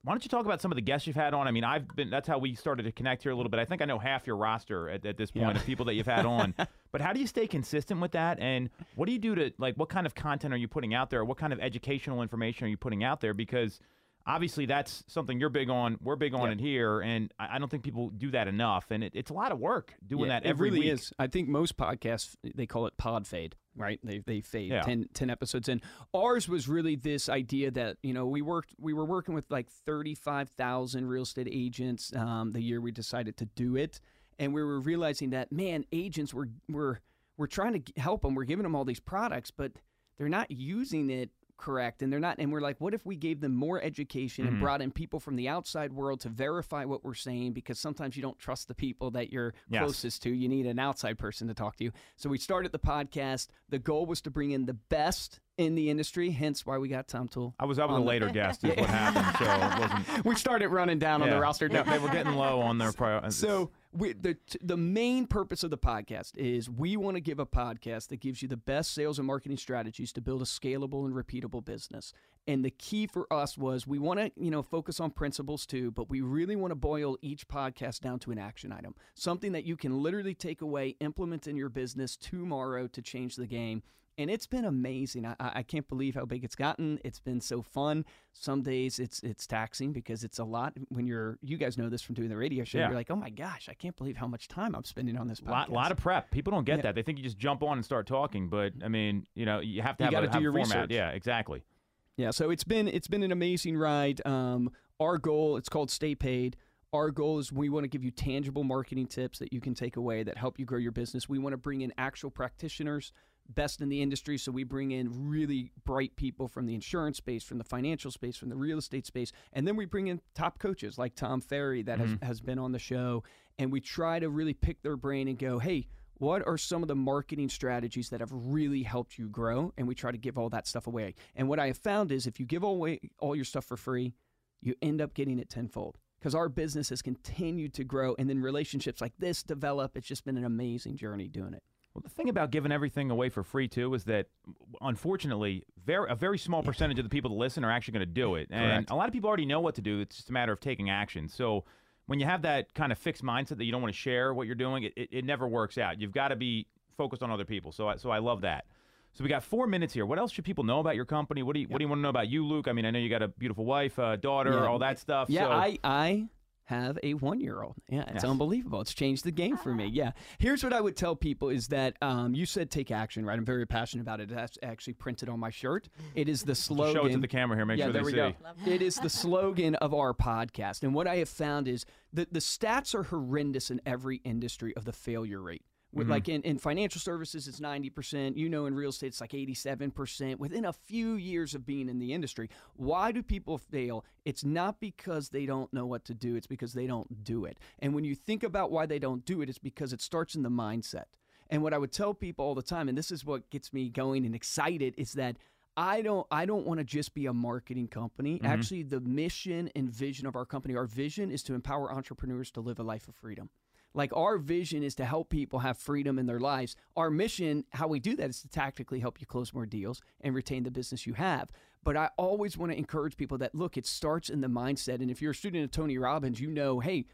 why don't you talk about some of the guests you've had on? I mean, I've been that's how we started to connect here a little bit. I think I know half your roster at, at this point Yeah. of people that you've had on. but how do you stay consistent with that? And what do you do to like what kind of content are you putting out there? What kind of educational information are you putting out there? Because obviously that's something you're big on. We're big on Yeah. it here, and I, don't think people do that enough. And it, it's a lot of work doing Yeah, that every it really week. is. I think most podcasts they call it pod fade, right? They they fade Yeah. 10, 10 episodes in. Ours was really this idea that you know we worked we were working with like thirty five thousand real estate agents um, the year we decided to do it, and we were realizing that man agents were were we're trying to help them. We're giving them all these products, but they're not using it correct and they're not and we're like what if we gave them more education and Mhm. brought in people from the outside world to verify what we're saying because sometimes you don't trust the people that you're Yes. closest to you need an outside person to talk to you so we started the podcast the goal was to bring in the best in the industry hence why we got tom toole I was I was a on the- later guest, is what happened. So it wasn't. we started running down on the roster no they were getting low on their prior. Uh, so we, the the main purpose of the podcast is we want to give a podcast that gives you the best sales and marketing strategies to build a scalable and repeatable business. And the key for us was we want to you know focus on principles too, but we really want to boil each podcast down to an action item, something that you can literally take away, implement in your business tomorrow to change the game. And it's been amazing. I, I can't believe how big it's gotten. It's been so fun. Some days it's it's taxing because it's a lot. When you're, you guys know this from doing the radio show. Yeah. You're like, oh my gosh, I can't believe how much time I'm spending on this podcast. lot, lot of prep. People don't get Yeah. that. They think you just jump on and start talking, but I mean, you know, you have to You have, a, do have a your format. research. Yeah, exactly. Yeah, so it's been it's been an amazing ride. Um, our goal, it's called Stay Paid. Our goal is we want to give you tangible marketing tips that you can take away that help you grow your business. We want to bring in actual practitioners, best in the industry. So we bring in really bright people from the insurance space, from the financial space, from the real estate space, and then we bring in top coaches like Tom Ferry that has, mm-hmm. has been on the show, and we try to really pick their brain and go, hey. What are some of the marketing strategies that have really helped you grow? And we try to give all that stuff away. And what I have found is if you give away all your stuff for free, you end up getting it tenfold because our business has continued to grow and then relationships like this develop. It's just been an amazing journey doing it. Well, the thing about giving everything away for free too is that, unfortunately, very a very small percentage of the people that listen are actually going to do it, and Correct. a lot of people already know what to do. It's just a matter of taking action. So when you have that kind of fixed mindset that you don't want to share what you're doing, it, it, it never works out. You've got to be focused on other people. So I, so I love that. So we got four minutes here. What else should people know about your company? What do you What do you want to know about you, Luke? I mean, I know you got a beautiful wife, uh, daughter, Yeah. all that stuff. Yeah, so, I I have a one year old. Yeah, it's Yes. unbelievable. It's changed the game for me. Yeah. Here's what I would tell people is that um, you said take action, right? I'm very passionate about it. That's actually printed on my shirt. It is the slogan. show it to the camera here. Make yeah, sure there they we see. go. It is the slogan of our podcast. And what I have found is that the stats are horrendous in every industry of the failure rate. With like mm-hmm. in, in financial services, it's 90%. You know, in real estate, it's like 87% within a few years of being in the industry. Why do people fail? It's not because they don't know what to do, it's because they don't do it. And when you think about why they don't do it, it's because it starts in the mindset. And what I would tell people all the time, and this is what gets me going and excited, is that I don't I don't want to just be a marketing company. Mm-hmm. Actually, the mission and vision of our company, our vision is to empower entrepreneurs to live a life of freedom. Like our vision is to help people have freedom in their lives. Our mission, how we do that is to tactically help you close more deals and retain the business you have. But I always want to encourage people that look, it starts in the mindset. And if you're a student of Tony Robbins, you know, hey,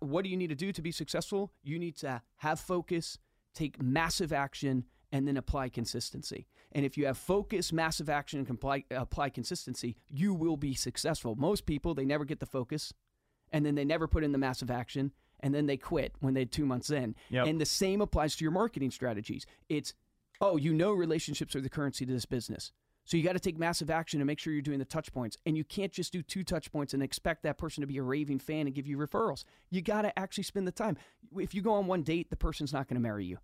what do you need to do to be successful? You need to have focus, take massive action, and then apply consistency. And if you have focus, massive action, and comply, apply consistency, you will be successful. Most people, they never get the focus, and then they never put in the massive action, and then they quit when they're two months in. Yep. And the same applies to your marketing strategies. It's, oh, you know, relationships are the currency to this business. So you got to take massive action and make sure you're doing the touch points. And you can't just do two touch points and expect that person to be a raving fan and give you referrals. You got to actually spend the time. If you go on one date, the person's not going to marry you.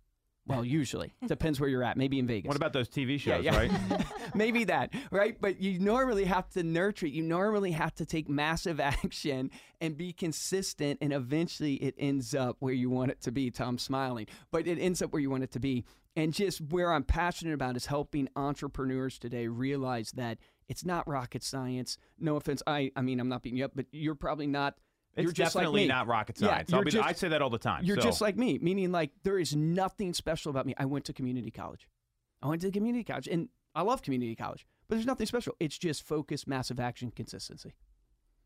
Well, usually. Depends where you're at. Maybe in Vegas. What about those TV shows, yeah. right? Maybe that, right? But you normally have to nurture it. You normally have to take massive action and be consistent, and eventually it ends up where you want it to be. Tom's smiling, but it ends up where you want it to be. And just where I'm passionate about is helping entrepreneurs today realize that it's not rocket science. No offense, I I mean I'm not beating you up, but you're probably not. It's you're just like definitely me. not rocket Yeah, science. I'll be, just- I say that all the time. You're so. just like me, meaning like there is nothing special about me. I went to community college. I went to community college, and I love community college, but there's nothing special. It's just focus, massive action, consistency.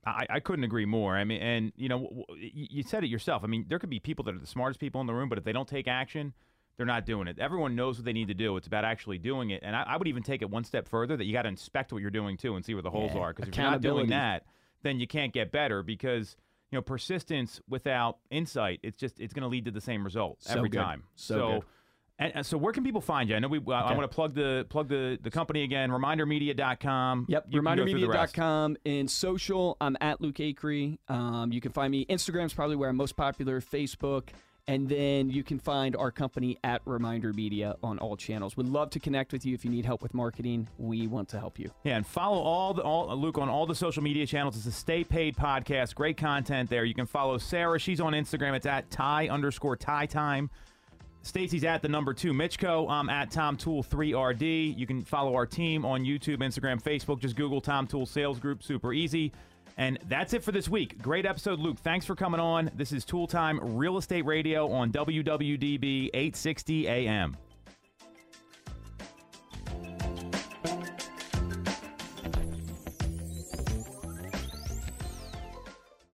I, I couldn't agree more. I mean, and you know, w- w- you you said it yourself. I mean, there could be people that are the smartest people in the room, but if they don't take action, they're not doing it. Everyone knows what they need to do. It's about actually doing it. And I, I would even take it one step further that you got to inspect what you're doing too and see where the holes Yeah, are. Because if you're not doing that, then you can't get better. Because you know, persistence without insight, it's just it's going to lead to the same result So every good. time. So good. And, and so, where can people find you? I know we. Uh, I want to plug the plug the the company again. ReminderMedia.com. Yep, You can go through the remindermedia.com. In social, I'm at Luke Acree. Um, you can find me. Instagram's probably where I'm most popular. Facebook. And then you can find our company at Reminder Media on all channels. We'd love to connect with you if you need help with marketing. We want to help you. Yeah, and follow all the all Luke on all the social media channels. It's a Stay Paid podcast. Great content there. You can follow Sarah. She's on Instagram. It's at Ty underscore Ty Time. Stacy's at the number two Mitchco. I'm um, at Tom Toole 3RD. You can follow our team on YouTube, Instagram, Facebook. Just Google Tom Toole Sales Group. Super easy. And that's it for this week. Great episode, Luke. Thanks for coming on. This is Toole Time Real Estate Radio on WWDB 860 AM.